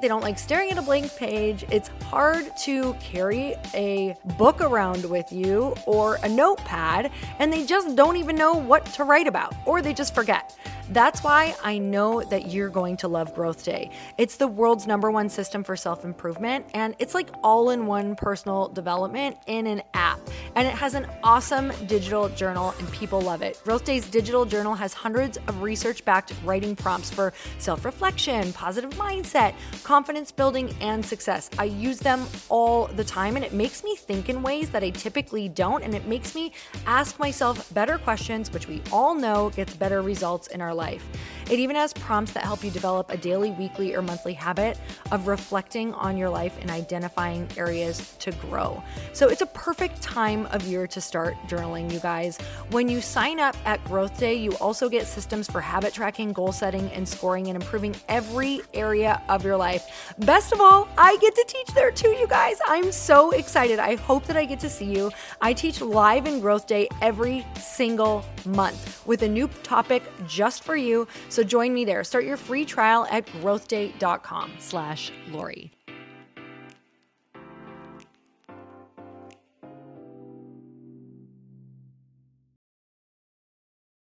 Speaker 2: they don't like staring at a blank page. It's hard to carry a book around with you or a notepad, and they just don't even know what to write about, or they just forget. That's why I know that you're going to love Growth Day. It's the world's number one system for self improvement, and it's like all in one personal development in an app. And it has an awesome digital journal, and people love it. Growth Day's digital journal has hundreds of research backed writing prompts for self reflection, positive mindset, confidence building, and success. I use them all the time, and it makes me think in ways that I typically don't, and it makes me ask myself better questions, which we all know gets better results in our life. It even has prompts that help you develop a daily, weekly, or monthly habit of reflecting on your life and identifying areas to grow. So it's a perfect time of year to start journaling, you guys. When you sign up at Growth Day, you also get systems for habit tracking, goal setting, and scoring and improving every area of your life. Best of all, I get to teach there too, you guys. I'm so excited. I hope that I get to see you. I teach live in Growth Day every single month with a new topic just for you. So join me there. Start your free trial at growthday.com slash Lori.